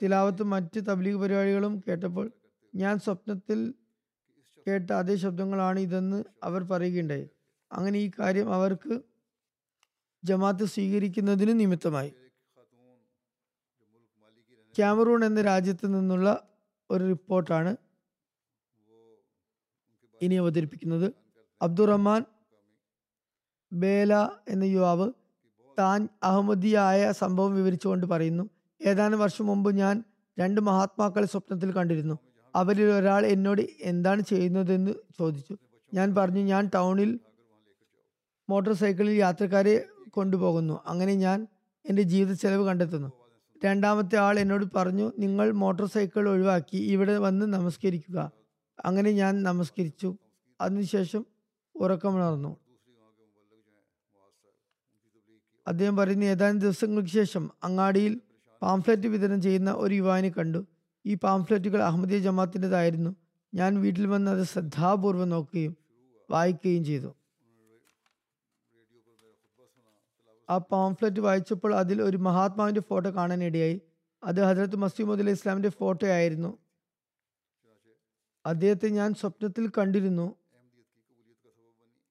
തിലാവത്തും മറ്റ് തബ്ലീഗ് പരിപാടികളും കേട്ടപ്പോൾ ഞാൻ സ്വപ്നത്തിൽ കേട്ട അതേ ശബ്ദങ്ങളാണ് ഇതെന്ന് അവർ പറയുകയുണ്ടായി. അങ്ങനെ ഈ കാര്യം അവർക്ക് ജമാഅത്ത് സ്വീകരിക്കുന്നതിന് നിമിത്തമായി. ക്യാമറൂൺ എന്ന രാജ്യത്ത് നിന്നുള്ള ഒരു റിപ്പോർട്ടാണ് ഇനി അവതരിപ്പിക്കുന്നത് അബ്ദുറഹ്മാൻ ബേല എന്ന യുവാവ് താൻ അഹമ്മദിയായ സംഭവം വിവരിച്ചുകൊണ്ട് പറയുന്നു. ഏതാനും വർഷം മുമ്പ് ഞാൻ രണ്ട് മഹാത്മാക്കളെ സ്വപ്നത്തിൽ കണ്ടിരുന്നു. അവരിൽ ഒരാൾ എന്നോട് എന്താണ് ചെയ്യുന്നതെന്ന് ചോദിച്ചു. ഞാൻ പറഞ്ഞു ഞാൻ ടൗണിൽ മോട്ടോർ സൈക്കിളിൽ യാത്രക്കാരെ കൊണ്ടുപോകുന്നു. അങ്ങനെ ഞാൻ എന്റെ ജീവിത ചെലവ് കണ്ടെത്തുന്നു. രണ്ടാമത്തെ ആൾ എന്നോട് പറഞ്ഞു നിങ്ങൾ മോട്ടോർ സൈക്കിൾ ഒഴിവാക്കി ഇവിടെ വന്ന് നമസ്കരിക്കുക. അങ്ങനെ ഞാൻ നമസ്കരിച്ചു. അതിനുശേഷം ഉറക്കമുണർന്നു അദ്ദേഹം പറയുന്ന ഏതാനും ദിവസങ്ങൾക്ക് ശേഷം അങ്ങാടിയിൽ പാംഫ്ലെറ്റ് വിതരണം ചെയ്യുന്ന ഒരു യുവാവിനെ കണ്ടു. ഈ പാംഫ്ലെറ്റുകൾ അഹമ്മദിയ ജമാത്തിന്റെതായിരുന്നു. ഞാൻ വീട്ടിൽ വന്ന് അത് ശ്രദ്ധാപൂർവം നോക്കുകയും വായിക്കുകയും ചെയ്തു. ആ പാംഫ്ലെറ്റ് വായിച്ചപ്പോൾ അതിൽ ഒരു മഹാത്മാവിന്റെ ഫോട്ടോ കാണാനിടയായി. അത് ഹജ്രത്ത് മസീമുദ് അലി ഇസ്ലാമിന്റെ ഫോട്ടോ ആയിരുന്നു അദ്ദേഹത്തെ ഞാൻ സ്വപ്നത്തിൽ കണ്ടിരുന്നു.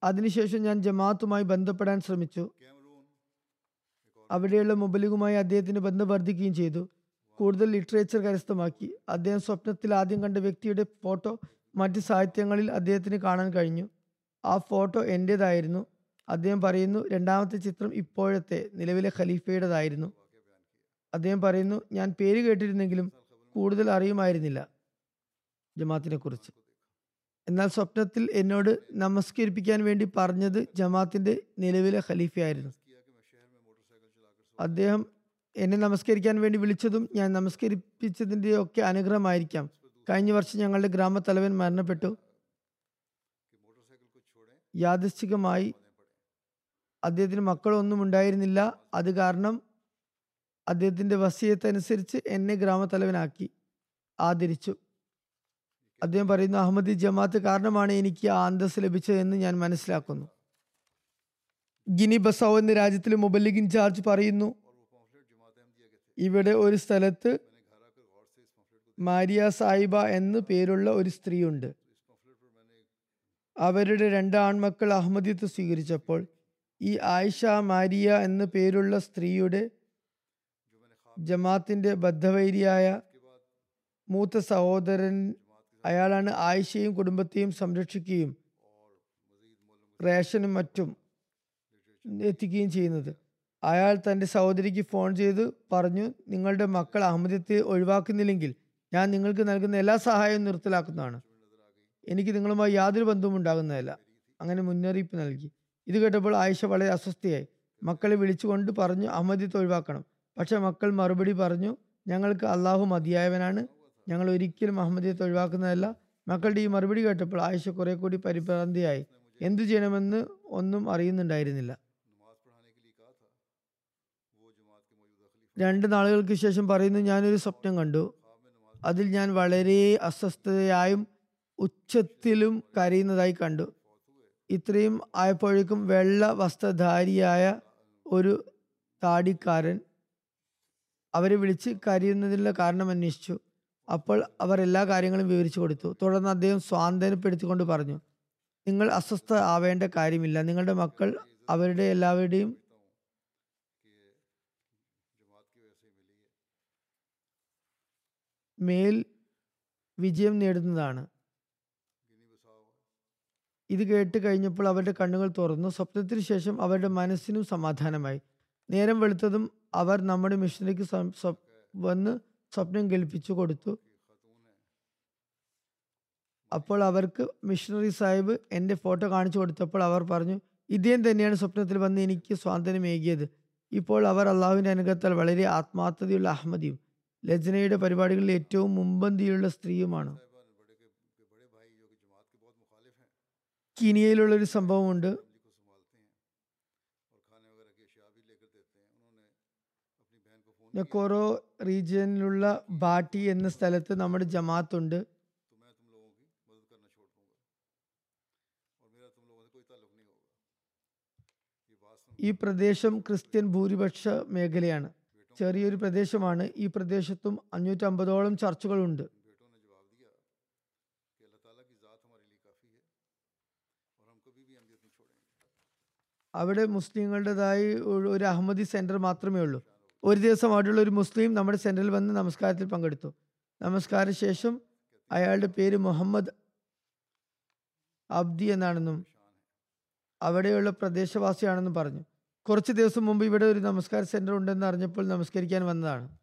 അതിനുശേഷം ഞാൻ ജമാഅത്തുമായി ബന്ധപ്പെടാൻ ശ്രമിച്ചു. അവിടെയുള്ള മുബലികുമായി അദ്ദേഹത്തിന് ബന്ധം വർദ്ധിക്കുകയും ചെയ്തു. കൂടുതൽ ലിറ്ററേച്ചർ കരസ്ഥമാക്കി. അദ്ദേഹം സ്വപ്നത്തിൽ ആദ്യം കണ്ട വ്യക്തിയുടെ ഫോട്ടോ മറ്റ് സാഹിത്യങ്ങളിൽ അദ്ദേഹത്തിന് കാണാൻ കഴിഞ്ഞു. ആ ഫോട്ടോ എന്റേതായിരുന്നു അദ്ദേഹം പറയുന്നു രണ്ടാമത്തെ ചിത്രം ഇപ്പോഴത്തെ നിലവിലെ ഖലീഫയുടേതായിരുന്നു. അദ്ദേഹം പറയുന്നു ഞാൻ പേര് കേട്ടിരുന്നെങ്കിലും കൂടുതൽ അറിയുമായിരുന്നില്ല. ജമാത്തിനെ കുറിച്ച് എന്നാൽ സ്വപ്നത്തിൽ എന്നോട് നമസ്കരിപ്പിക്കാൻ വേണ്ടി പറഞ്ഞത് ജമാത്തിന്റെ നിലവിലെ ഖലീഫയായിരുന്നു. അദ്ദേഹം എന്നെ നമസ്കരിക്കാൻ വേണ്ടി വിളിച്ചതും ഞാൻ നമസ്കരിപ്പിച്ചതിന്റെ ഒക്കെ അനുഗ്രഹമായിരിക്കാം. കഴിഞ്ഞ വർഷം ഞങ്ങളുടെ ഗ്രാമത്തലവൻ മരണപ്പെട്ടു. യാദൃശ്ചികമായി അദ്ദേഹത്തിന് മക്കളൊന്നും ഉണ്ടായിരുന്നില്ല. അത് കാരണം അദ്ദേഹത്തിന്റെ വസീയത്തനുസരിച്ച് എന്നെ ഗ്രാമത്തലവനാക്കി ആദരിച്ചു. അദ്ദേഹം പറയുന്നു അഹമ്മദി ജമാഅത്ത് കാരണമാണ് എനിക്ക് ആ അന്തസ് ലഭിച്ചതെന്ന് ഞാൻ മനസ്സിലാക്കുന്നു. ഗിനി ബസാവ് എന്ന രാജ്യത്തിലെ മുബല്ലിഗ് ഇൻചാർജ് പറയുന്നു ഇവിടെ ഒരു സ്ഥലത്ത് മാരിയ സായിബ എന്ന് പേരുള്ള ഒരു സ്ത്രീയുണ്ട്. അവരുടെ രണ്ട് ആൺമക്കൾ അഹമ്മദിയത്ത് സ്വീകരിച്ചപ്പോൾ ഈ ആയിഷ മാരിയ എന്ന് പേരുള്ള സ്ത്രീയുടെ ജമാത്തിന്റെ ബദ്ധവൈരിയായ മൂത്ത സഹോദരൻ അയാളാണ് ആയിഷയും കുടുംബത്തെയും സംരക്ഷിക്കുകയും റേഷനും മറ്റും എത്തിക്കുകയും ചെയ്യുന്നത്. അയാൾ തന്റെ സഹോദരിക്ക് ഫോൺ ചെയ്ത് പറഞ്ഞു നിങ്ങളുടെ മക്കൾ അഹമ്മദത്തെ ഒഴിവാക്കുന്നില്ലെങ്കിൽ ഞാൻ നിങ്ങൾക്ക് നൽകുന്ന എല്ലാ സഹായവും നിർത്തലാക്കുന്നതാണ്. എനിക്ക് നിങ്ങളുമായി യാതൊരു ബന്ധവും ഉണ്ടാകുന്നതല്ല. അങ്ങനെ മുന്നറിയിപ്പ് നൽകി. ഇത് കേട്ടപ്പോൾ ആയിഷ വളരെ അസ്വസ്ഥയായി. മക്കളെ വിളിച്ചുകൊണ്ട് പറഞ്ഞു അഹമ്മദിത്ത് ഒഴിവാക്കണം. പക്ഷെ മക്കൾ മറുപടി പറഞ്ഞു ഞങ്ങൾക്ക് അള്ളാഹു മതിയായവനാണ്. ഞങ്ങൾ ഒരിക്കലും അഹമ്മദിയത്ത് ഒഴിവാക്കുന്നതല്ല. മക്കളുടെ ഈ മറുപടി കേട്ടപ്പോൾ ആയിഷ കുറെ കൂടി പരിഭ്രാന്തിയായി. എന്തു ചെയ്യണമെന്ന് ഒന്നും അറിയുന്നുണ്ടായിരുന്നില്ല. രണ്ട് നാളുകൾക്ക് ശേഷം പറയുന്നു ഞാനൊരു സ്വപ്നം കണ്ടു. അതിൽ ഞാൻ വളരെ അസ്വസ്ഥതയായും ഉച്ചത്തിലും കരയുന്നതായി കണ്ടു. ഇത്രയും ആയപ്പോഴേക്കും വെള്ള വസ്ത്രധാരിയായ ഒരു താടിക്കാരൻ അവരെ വിളിച്ച് കരയുന്നതിനുള്ള കാരണം അന്വേഷിച്ചു. അപ്പോൾ അവർ എല്ലാ കാര്യങ്ങളും വിവരിച്ചു കൊടുത്തു. തുടർന്ന് അദ്ദേഹം സ്വാന്തനപ്പെടുത്തിക്കൊണ്ട് പറഞ്ഞു നിങ്ങൾ അസ്വസ്ഥ ആവേണ്ട കാര്യമില്ല. നിങ്ങളുടെ മക്കൾ അവരുടെ എല്ലാവരുടെയും മേൽ വിജയം നേടുന്നതാണ്. ഇത് കേട്ട് കഴിഞ്ഞപ്പോൾ അവരുടെ കണ്ണുകൾ തുറന്നു. സ്വപ്നത്തിന് ശേഷം അവരുടെ മനസ്സിനും സമാധാനമായി. നേരം വെളുത്തതും അവർ നമ്മുടെ മിഷനറിക്ക് വന്ന് സ്വപ്നം കേൾപ്പിച്ചു കൊടുത്തു. അപ്പോൾ അവർക്ക് മിഷണറി സാഹിബ് എന്റെ ഫോട്ടോ കാണിച്ചു കൊടുത്തപ്പോൾ അവർ പറഞ്ഞു ഇദ്ദേഹം തന്നെയാണ് സ്വപ്നത്തിൽ വന്ന് എനിക്ക് സ്വാതന്ത്ര്യമേകിയത്. ഇപ്പോൾ അവർ അള്ളാഹുവിന്റെ അനുഗ്രഹത്താൽ വളരെ ആത്മാർത്ഥതയുള്ള അഹമ്മദിയും ലജ്നയുടെ പരിപാടികളിൽ ഏറ്റവും മുമ്പന്തിയുള്ള സ്ത്രീയുമാണ്. കിനിയയിലുള്ള ഒരു സംഭവമുണ്ട്. നെക്കോറോ റീജിയനിലുള്ള ബാട്ടി എന്ന സ്ഥലത്ത് നമ്മുടെ ജമാഅത്തുണ്ട്. ഈ പ്രദേശം ക്രിസ്ത്യൻ ഭൂരിപക്ഷ മേഖലയാണ്. ചെറിയൊരു പ്രദേശമാണ്. ഈ പ്രദേശത്തും അഞ്ഞൂറ്റമ്പതോളം ചർച്ചുകളുണ്ട്. അവിടെ മുസ്ലിങ്ങളുടേതായി ഒരു അഹമ്മദി സെന്റർ മാത്രമേ ഉള്ളൂ. ഒരു ദിവസം അവിടെയുള്ള ഒരു മുസ്ലിം നമ്മുടെ സെന്ററിൽ വന്ന് നമസ്കാരത്തിൽ പങ്കെടുത്തു. നമസ്കാര ശേഷം അയാളുടെ പേര് മുഹമ്മദ് അബ്ദി എന്നാണെന്നും അവിടെയുള്ള പ്രദേശവാസിയാണെന്നും പറഞ്ഞു. കുറച്ച് ദിവസം മുമ്പ് ഇവിടെ ഒരു നമസ്കാര സെന്റർ ഉണ്ടെന്ന് അറിഞ്ഞപ്പോൾ നമസ്കരിക്കാൻ വന്നതാണ്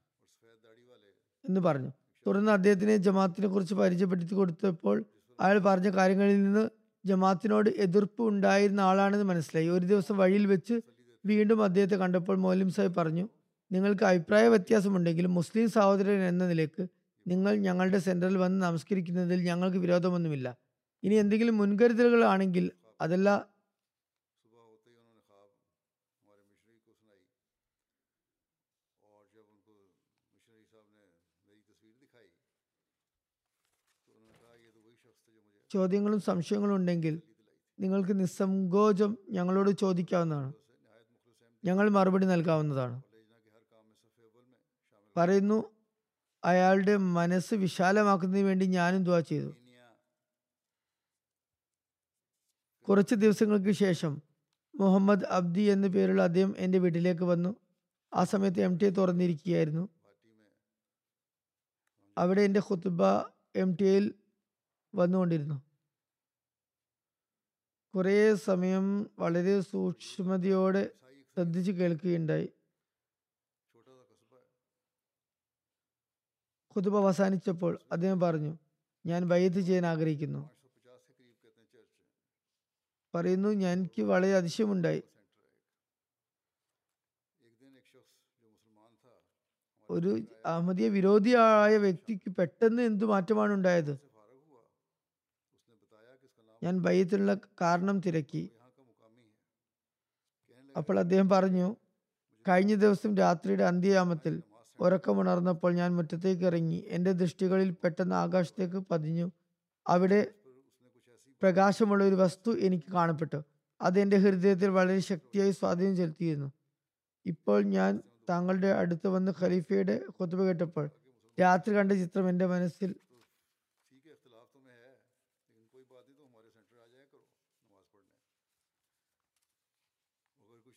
എന്ന് പറഞ്ഞു. തുടർന്ന് അദ്ദേഹത്തിനെ ജമാത്തിനെ കുറിച്ച് പരിചയപ്പെടുത്തി കൊടുത്തപ്പോൾ അയാൾ പറഞ്ഞ കാര്യങ്ങളിൽ നിന്ന് ജമാത്തിനോട് എതിർപ്പ് ഉണ്ടായിരുന്ന ആളാണെന്ന് മനസ്സിലായി. ഒരു ദിവസം വഴിയിൽ വെച്ച് വീണ്ടും അദ്ദേഹത്തെ കണ്ടപ്പോൾ മൗലിം സാഹിബ് പറഞ്ഞു നിങ്ങൾക്ക് അഭിപ്രായ വ്യത്യാസമുണ്ടെങ്കിലും മുസ്ലിം സഹോദരൻ എന്ന നിലയ്ക്ക് നിങ്ങൾ ഞങ്ങളുടെ സെന്ററിൽ വന്ന് നമസ്കരിക്കുന്നതിൽ ഞങ്ങൾക്ക് വിരോധമൊന്നുമില്ല. ഇനി എന്തെങ്കിലും മുൻകരുതലുകൾ ആണെങ്കിൽ അതല്ല ചോദ്യങ്ങളും സംശയങ്ങളും ഉണ്ടെങ്കിൽ നിങ്ങൾക്ക് നിസ്സങ്കോചം ഞങ്ങളോട് ചോദിക്കാവുന്നതാണ്. ഞങ്ങൾ മറുപടി നൽകാവുന്നതാണ്. പറയുന്നു അയാളുടെ മനസ്സ് വിശാലമാക്കുന്നതിന് വേണ്ടി ഞാനും ദ്വാ ചെയ്തു. കുറച്ച് ദിവസങ്ങൾക്ക് ശേഷം മുഹമ്മദ് അബ്ദി എന്ന പേരുള്ള അദ്ദേഹം എന്റെ വീട്ടിലേക്ക് വന്നു. ആ സമയത്ത് എം ടി എ തുറന്നിരിക്കുകയായിരുന്നു. അവിടെ എന്റെ ഖുത്ബ എം ടി എയിൽ വന്നുകൊണ്ടിരുന്നു. കുറേ സമയം വളരെ സൂക്ഷ്മതയോടെ ശ്രദ്ധിച്ച് കേൾക്കുകയുണ്ടായി. ഖുതുബ അവസാനിച്ചപ്പോൾ അദ്ദേഹം പറഞ്ഞു ഞാൻ ബയ്യത്ത് ചെയ്യാൻ ആഗ്രഹിക്കുന്നു. പറയുന്നു ഞാൻ എനിക്ക് വളരെ അതിശയമുണ്ടായി. ഒരു അഹമ്മദിയ വിരോധിയായ വ്യക്തിക്ക് പെട്ടെന്ന് എന്ത് മാറ്റമാണ് ഉണ്ടായത്? ഞാൻ ബയ്യത്തിനുള്ള കാരണം തിരക്കി. അപ്പോൾ അദ്ദേഹം പറഞ്ഞു കഴിഞ്ഞ ദിവസം രാത്രിയുടെ അന്ത്യയാമത്തിൽ ഉറക്കമുണർന്നപ്പോൾ ഞാൻ മുറ്റത്തേക്ക് ഇറങ്ങി. എന്റെ ദൃഷ്ടികളിൽ പെട്ടെന്ന് ആകാശത്തേക്ക് പതിഞ്ഞു. അവിടെ പ്രകാശമുള്ള ഒരു വസ്തു എനിക്ക് കാണപ്പെട്ടു. അത് എന്റെ ഹൃദയത്തിൽ വളരെ ശക്തിയായി സ്വാധീനം ചെലുത്തിയിരുന്നു. ഇപ്പോൾ ഞാൻ താങ്കളുടെ അടുത്ത് വന്ന് ഖലീഫയുടെ കൊത്തുപ കേട്ടപ്പോൾ രാത്രി കണ്ട ചിത്രം എന്റെ മനസ്സിൽ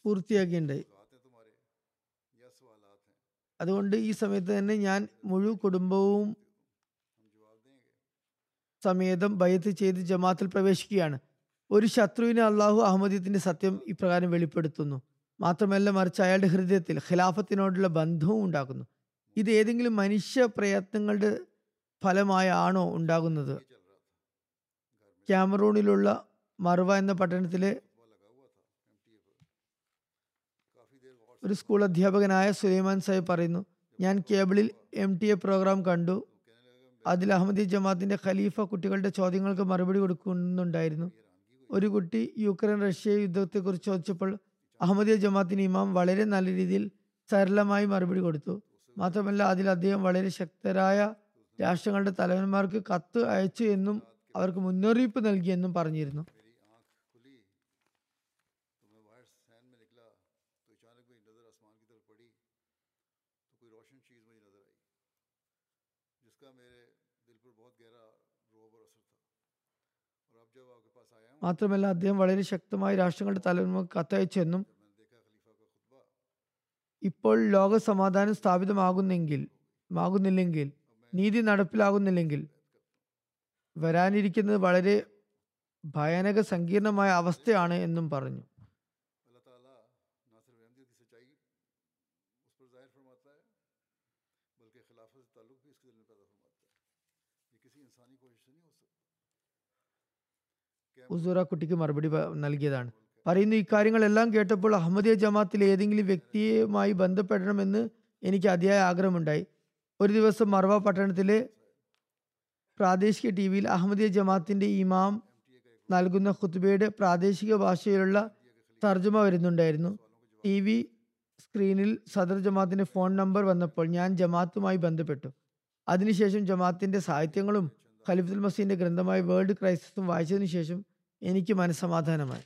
പൂർത്തിയാക്കിയുണ്ടായി അതുകൊണ്ട് ഈ സമയത്ത് തന്നെ ഞാൻ മുഴുവൻ കുടുംബവും സമേതം ബയത്ത് ചെയ്ത് ജമാത്തിൽ പ്രവേശിക്കുകയാണ്. ഒരു ശത്രുവിനെ അള്ളാഹു അഹമ്മദീയത്തിന്റെ സത്യം ഇപ്രകാരം വെളിപ്പെടുത്തുന്നു. മാത്രമല്ല മറിച്ച് അയാളുടെ ഹൃദയത്തിൽ ഖിലാഫത്തിനോടുള്ള ബന്ധവും ഉണ്ടാക്കുന്നു ഇത് ഏതെങ്കിലും മനുഷ്യ പ്രയത്നങ്ങളുടെ ഫലമായാണോ ഉണ്ടാകുന്നത്? ക്യാമറൂണിലുള്ള മറുവ എന്ന പട്ടണത്തിലെ ഒരു സ്കൂൾ അധ്യാപകനായ സുലൈമാൻ സാഹിബ് പറയുന്നു ഞാൻ കേബിളിൽ എം ടി എ പ്രോഗ്രാം കണ്ടു. അതിൽ അഹമ്മദി ജമാഅത്തിന്റെ ഖലീഫ കുട്ടികളുടെ ചോദ്യങ്ങൾക്ക് മറുപടി കൊടുക്കുന്നുണ്ടായിരുന്നു. ഒരു കുട്ടി യുക്രൈൻ റഷ്യ യുദ്ധത്തെക്കുറിച്ച് ചോദിച്ചപ്പോൾ അഹമ്മദിയ ജമാഅത്തിന് ഇമാം വളരെ നല്ല രീതിയിൽ സരളമായി മറുപടി കൊടുത്തു. മാത്രമല്ല അതിൽ അദ്ദേഹം വളരെ ശക്തരായ രാഷ്ട്രങ്ങളുടെ തലവന്മാർക്ക് കത്ത് അയച്ചു എന്നും അവർക്ക് മുന്നറിയിപ്പ് നൽകിയെന്നും പറഞ്ഞിരുന്നു. മാത്രമല്ല അദ്ദേഹം വളരെ ശക്തമായി രാഷ്ട്രങ്ങളുടെ തലവന്മാർക്ക് കത്തയച്ചെന്നും ഇപ്പോൾ ലോക സമാധാനം സ്ഥാപിതമാകുന്നെങ്കിൽ ആകുന്നില്ലെങ്കിൽ നീതി നടപ്പിലാകുന്നില്ലെങ്കിൽ വരാനിരിക്കുന്നത് വളരെ ഭയാനക സങ്കീർണമായ അവസ്ഥയാണ് എന്നും പറഞ്ഞു. ഉസൂറ കുട്ടിക്ക് മറുപടി നൽകിയതാണ്. പറയുന്നു ഇക്കാര്യങ്ങളെല്ലാം കേട്ടപ്പോൾ അഹമ്മദിയ ജമാത്തിൽ ഏതെങ്കിലും വ്യക്തിയുമായി ബന്ധപ്പെടണമെന്ന് എനിക്ക് അതിയായ ആഗ്രഹമുണ്ടായി. ഒരു ദിവസം മർവ പട്ടണത്തിലെ പ്രാദേശിക ടി വിയിൽ അഹമ്മദിയ ജമാത്തിന്റെ ഇമാം നൽകുന്ന ഖുത്ബയുടെ പ്രാദേശിക ഭാഷയിലുള്ള തർജമ വരുന്നുണ്ടായിരുന്നു. ടി വി സ്ക്രീനിൽ സദർ ജമാത്തിന്റെ ഫോൺ നമ്പർ വന്നപ്പോൾ ഞാൻ ജമാത്തുമായി ബന്ധപ്പെട്ടു. അതിനുശേഷം ജമാത്തിന്റെ സാഹിത്യങ്ങളും ഖലിഫുൽ മസീന്റെ ഗ്രന്ഥമായ വേൾഡ് ക്രൈസിസും വായിച്ചതിനു ശേഷം എനിക്ക് മനസ്സമാധാനമായി.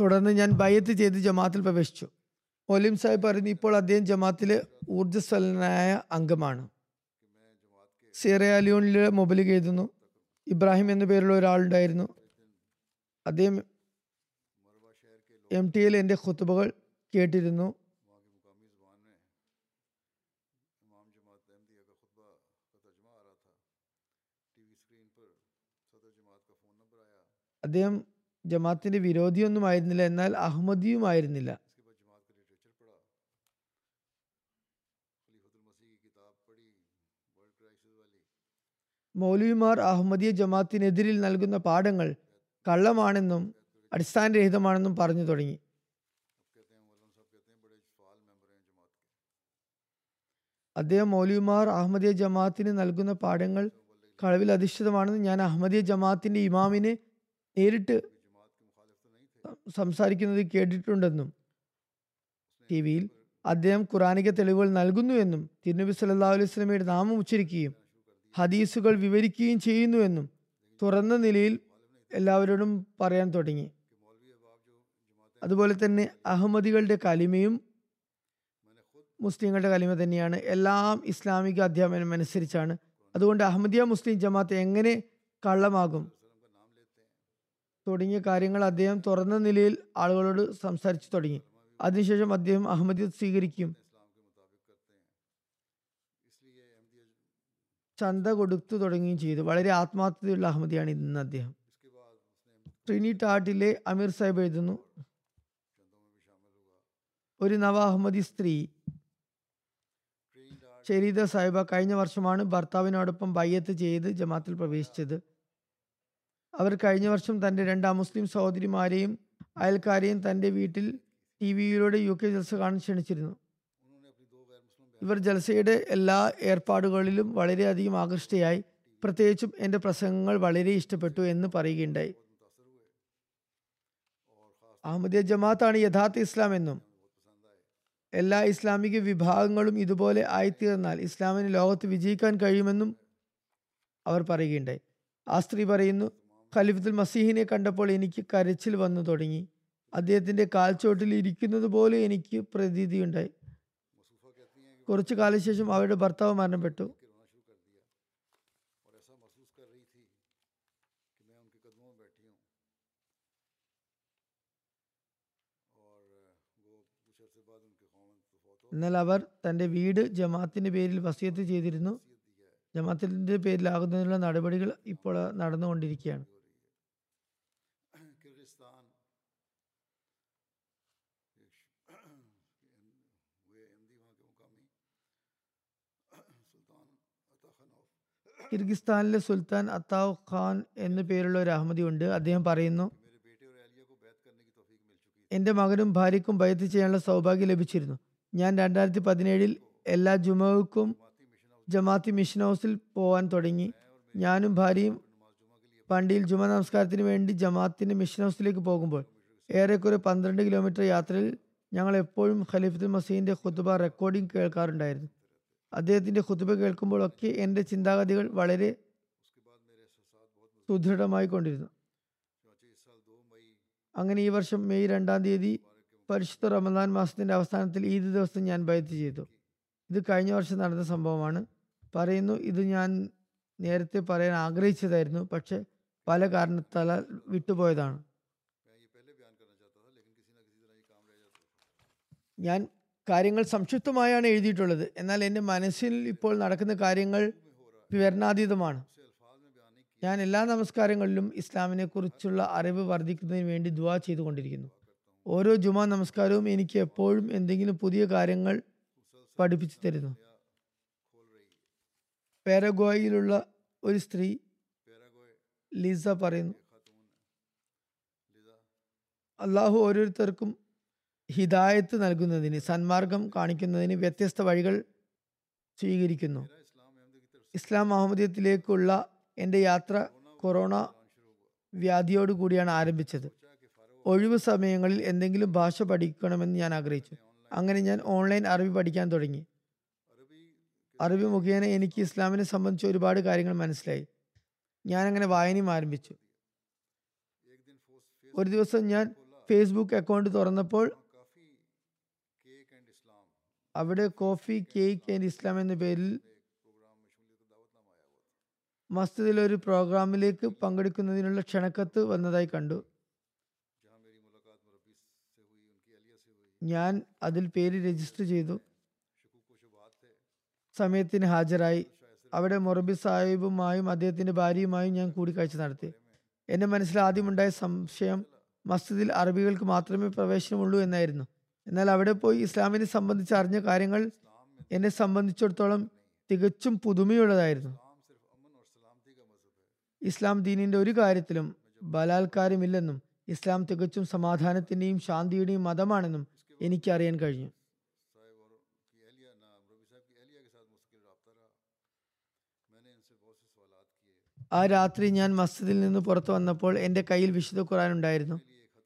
തുടർന്ന് ഞാൻ ബയ്യത്ത് ചെയ്ത് ജമാത്തിൽ പ്രവേശിച്ചു. മൗലിം സാഹിബ് പറയുന്നു ഇപ്പോൾ അദ്ദേഹം ജമാത്തിലെ ഊർജസ്വലനായ അംഗമാണ്. സിറയാലിയോണിലെ മൊബൈൽ എഴുതുന്നു. ഇബ്രാഹിം എന്ന പേരുള്ള ഒരാളുണ്ടായിരുന്നു. അദ്ദേഹം എം ടിയിൽ എന്റെ ഖുത്തുബകൾ കേട്ടിരുന്നു. അദ്ദേഹം ജമാത്തിന്റെ വിരോധിയൊന്നും ആയിരുന്നില്ല എന്നാൽ അഹമ്മദിയും ആയിരുന്നില്ല. മൗലവിമാർ അഹമ്മദിയ ജമാത്തിനെതിരിൽ നൽകുന്ന പാഠങ്ങൾ കള്ളമാണെന്നും അടിസ്ഥാനരഹിതമാണെന്നും പറഞ്ഞു തുടങ്ങി. അദ്ദേഹം മൗലിമാർ അഹമ്മദിയ ജമാഅത്തിന് നൽകുന്ന പാഠങ്ങൾ കളവിൽ അധിഷ്ഠിതമാണെന്ന് ഞാൻ അഹമ്മദിയ ജമാഅത്തിന്റെ ഇമാമിനെ നേരിട്ട് സംസാരിക്കുന്നത് കേട്ടിട്ടുണ്ടെന്നും ടി വിയിൽ അദ്ദേഹം ഖുറാനിക തെളിവുകൾ നൽകുന്നുവെന്നും തിരുനബി സല്ലാ അലൈഹി സ്വലമയുടെ നാമം ഉച്ചരിക്കുകയും ഹദീസുകൾ വിവരിക്കുകയും ചെയ്യുന്നുവെന്നും തുറന്ന നിലയിൽ എല്ലാവരോടും പറയാൻ തുടങ്ങി. അതുപോലെ തന്നെ അഹമ്മദികളുടെ കലിമയും മുസ്ലിങ്ങളുടെ കലിമ തന്നെയാണ്. എല്ലാം ഇസ്ലാമിക അധ്യാപനം അനുസരിച്ചാണ്. അതുകൊണ്ട് അഹമ്മദിയ മുസ്ലിം ജമാഅത്ത് എങ്ങനെ കള്ളമാകും? തുടങ്ങിയ കാര്യങ്ങൾ അദ്ദേഹം തുറന്ന നിലയിൽ ആളുകളോട് സംസാരിച്ചു തുടങ്ങി. അതിനുശേഷം അദ്ദേഹം അഹമ്മദിയത് സ്വീകരിക്കും. ചന്ത കൊടുത്തു തുടങ്ങുകയും ചെയ്തു. വളരെ ആത്മാർത്ഥതയുള്ള അഹമ്മദിയാണ് ഇന്ന് അദ്ദേഹം. ട്രിനിറ്റാട്ടിലെ അമീർ സാഹിബ് എഴുതുന്നു. ഒരു നവ അഹമ്മദി സ്ത്രീ. ഷെരീദ സാഹിബ കഴിഞ്ഞ വർഷമാണ് ഭർത്താവിനോടൊപ്പം ബയ്യത്ത് ചെയ്ത് ജമാത്തിൽ പ്രവേശിച്ചത്. അവർ കഴിഞ്ഞ വർഷം തന്റെ രണ്ടാം മുസ്ലിം സഹോദരിമാരെയും അയൽക്കാരെയും തന്റെ വീട്ടിൽ ടി വിയിലൂടെ യു കെ ജൽസ കാണാൻ ക്ഷണിച്ചിരുന്നു. ഇവർ ജൽസയുടെ എല്ലാ ഏർപ്പാടുകളിലും വളരെയധികം ആകൃഷ്ടയായി. പ്രത്യേകിച്ചും എന്റെ പ്രസംഗങ്ങൾ വളരെ ഇഷ്ടപ്പെട്ടു എന്ന് പറയുകയുണ്ടായി. അഹമ്മദിയ ജമാഅത്താണ് യഥാർത്ഥ ഇസ്ലാം എന്നും. എല്ലാ ഇസ്ലാമിക വിഭാഗങ്ങളും ഇതുപോലെ ആയിത്തീർന്നാൽ ഇസ്ലാമിന് ലോകത്ത് വിജയിക്കാൻ കഴിയുമെന്നും അവർ പറയുകയുണ്ടായി. ആ സ്ത്രീ പറയുന്നു ഖലീഫുൽ മസീഹിനെ കണ്ടപ്പോൾ എനിക്ക് കരച്ചിൽ വന്നു തുടങ്ങി. അദ്ദേഹത്തിന്റെ കാൽച്ചോട്ടിൽ ഇരിക്കുന്നത് പോലെ എനിക്ക് പ്രതീതിയുണ്ടായി. കുറച്ചു കാലശേഷം അവരുടെ ഭർത്താവ് മരണപ്പെട്ടു. എന്നാൽ അവർ തന്റെ വീട് ജമാത്തിന്റെ പേരിൽ വസിയത്ത് ചെയ്തിരുന്നു. ജമാത്തിന്റെ പേരിലാകുന്നതിനുള്ള നടപടികൾ ഇപ്പോൾ നടന്നുകൊണ്ടിരിക്കുകയാണ്. കിർഗിസ്ഥാനിലെ സുൽത്താൻ അത്താവ് ഖാൻ എന്നു പേരുള്ള ഒരു അഹമ്മദി ഉണ്ട്. അദ്ദേഹം പറയുന്നു എന്റെ മകനും ഭാര്യയ്ക്കും ബയത്ത് ചെയ്യാനുള്ള സൗഭാഗ്യം ലഭിച്ചിരുന്നു. ഞാൻ രണ്ടായിരത്തി പതിനേഴിൽ എല്ലാ ജുമാക്കും ജമാഅത്തി മിഷൻ ഹൗസിൽ പോവാൻ തുടങ്ങി. ഞാനും ഭാര്യയും പണ്ടിയിൽ ജുമ നമസ്കാരത്തിന് വേണ്ടി ജമാഅത്തിന്റെ മിഷൻ ഹൗസിലേക്ക് പോകുമ്പോൾ ഏറെക്കുറെ പന്ത്രണ്ട് കിലോമീറ്റർ യാത്രയിൽ ഞങ്ങൾ എപ്പോഴും ഖലീഫുൽ മസീദിന്റെ ഖുതുബ റെക്കോർഡിംഗ് കേൾക്കാറുണ്ടായിരുന്നു. അദ്ദേഹത്തിന്റെ ഖുതുബ കേൾക്കുമ്പോഴൊക്കെ എന്റെ ചിന്താഗതികൾ വളരെ സുദൃഢമായി കൊണ്ടിരുന്നു. അങ്ങനെ ഈ വർഷം മെയ് രണ്ടാം തീയതി പരിശുദ്ധ റമദാൻ മാസത്തിന്റെ അവസാനത്തിൽ ഈദ് ദിവസം ഞാൻ ബൈത്ത് ചെയ്തു. ഇത് കഴിഞ്ഞ വർഷം നടന്ന സംഭവമാണ്. പറയുന്നു ഇത് ഞാൻ നേരത്തെ പറയാൻ ആഗ്രഹിച്ചതായിരുന്നു പക്ഷെ പല കാരണത്താൽ വിട്ടുപോയതാണ്. ഞാൻ കാര്യങ്ങൾ സംക്ഷിപ്തമായാണ് എഴുതിയിട്ടുള്ളത്. എന്നാൽ എന്റെ മനസ്സിൽ ഇപ്പോൾ നടക്കുന്ന കാര്യങ്ങൾ വിവരണാതീതമാണ്. ഞാൻ എല്ലാ നമസ്കാരങ്ങളിലും ഇസ്ലാമിനെ കുറിച്ചുള്ള അറിവ് വർദ്ധിക്കുന്നതിന് വേണ്ടി ദുവാ ചെയ്തുകൊണ്ടിരിക്കുന്നു. ഓരോ ജുമാ നമസ്കാരവും എനിക്ക് എപ്പോഴും എന്തെങ്കിലും പുതിയ കാര്യങ്ങൾ പഠിപ്പിച്ചു തരുന്നു. പേരഗോയിലുള്ള ഒരു സ്ത്രീ ലിസ പറയുന്നു. അള്ളാഹു ഓരോരുത്തർക്കും ഹിദായത്ത് നൽകുന്നതിന് സന്മാർഗം കാണിക്കുന്നതിന് വ്യത്യസ്ത വഴികൾ സ്വീകരിക്കുന്നു. ഇസ്ലാം അഹമ്മദീയത്തിലേക്കുള്ള എന്റെ യാത്ര കൊറോണ വ്യാധിയോടുകൂടിയാണ് ആരംഭിച്ചത്. ഒഴിവു സമയങ്ങളിൽ എന്തെങ്കിലും ഭാഷ പഠിക്കണമെന്ന് ഞാൻ ആഗ്രഹിച്ചു. അങ്ങനെ ഞാൻ ഓൺലൈൻ അറബി പഠിക്കാൻ തുടങ്ങി. അറബി മുഖേന എനിക്ക് ഇസ്ലാമിനെ സംബന്ധിച്ച് ഒരുപാട് കാര്യങ്ങൾ മനസ്സിലായി. ഞാൻ അങ്ങനെ വായനയും ആരംഭിച്ചു. ഒരു ദിവസം ഞാൻ ഫേസ്ബുക്ക് അക്കൗണ്ട് തുറന്നപ്പോൾ അവിടെ കോഫി കേക്ക് ആൻഡ് ഇസ്ലാം എന്ന പേരിൽ മസ്ജിദിൽ ഒരു പ്രോഗ്രാമിലേക്ക് പങ്കെടുക്കുന്നതിനുള്ള ക്ഷണക്കത്ത് വന്നതായി കണ്ടു. ഞാൻ അതിൽ പേര് രജിസ്റ്റർ ചെയ്തു. സമയത്തിന് ഹാജരായി. അവിടെ മൊറബി സാഹിബുമായും അദ്ദേഹത്തിന്റെ ഭാര്യയുമായും ഞാൻ കൂടിക്കാഴ്ച നടത്തി. എന്റെ മനസ്സിൽ ആദ്യമുണ്ടായ സംശയം മസ്ജിദിൽ അറബികൾക്ക് മാത്രമേ പ്രവേശനമുള്ളൂ എന്നായിരുന്നു. എന്നാൽ അവിടെ പോയി ഇസ്ലാമിനെ സംബന്ധിച്ച് അറിഞ്ഞ കാര്യങ്ങൾ എന്നെ സംബന്ധിച്ചിടത്തോളം തികച്ചും പുതുമയുള്ളതായിരുന്നു. ഇസ്ലാം ദീനിന്റെ ഒരു കാര്യത്തിലും ബലാത്കാരമില്ലെന്നും ഇസ്ലാം തികച്ചും സമാധാനത്തിന്റെയും ശാന്തിയുടെയും മതമാണെന്നും എനിക്കറിയാൻ കഴിഞ്ഞു. ആ രാത്രി ഞാൻ മസ്ജിദിൽ നിന്ന് പുറത്തു വന്നപ്പോൾ എന്റെ കയ്യിൽ വിശുദ്ധ ഖുറാൻ ഉണ്ടായിരുന്നു.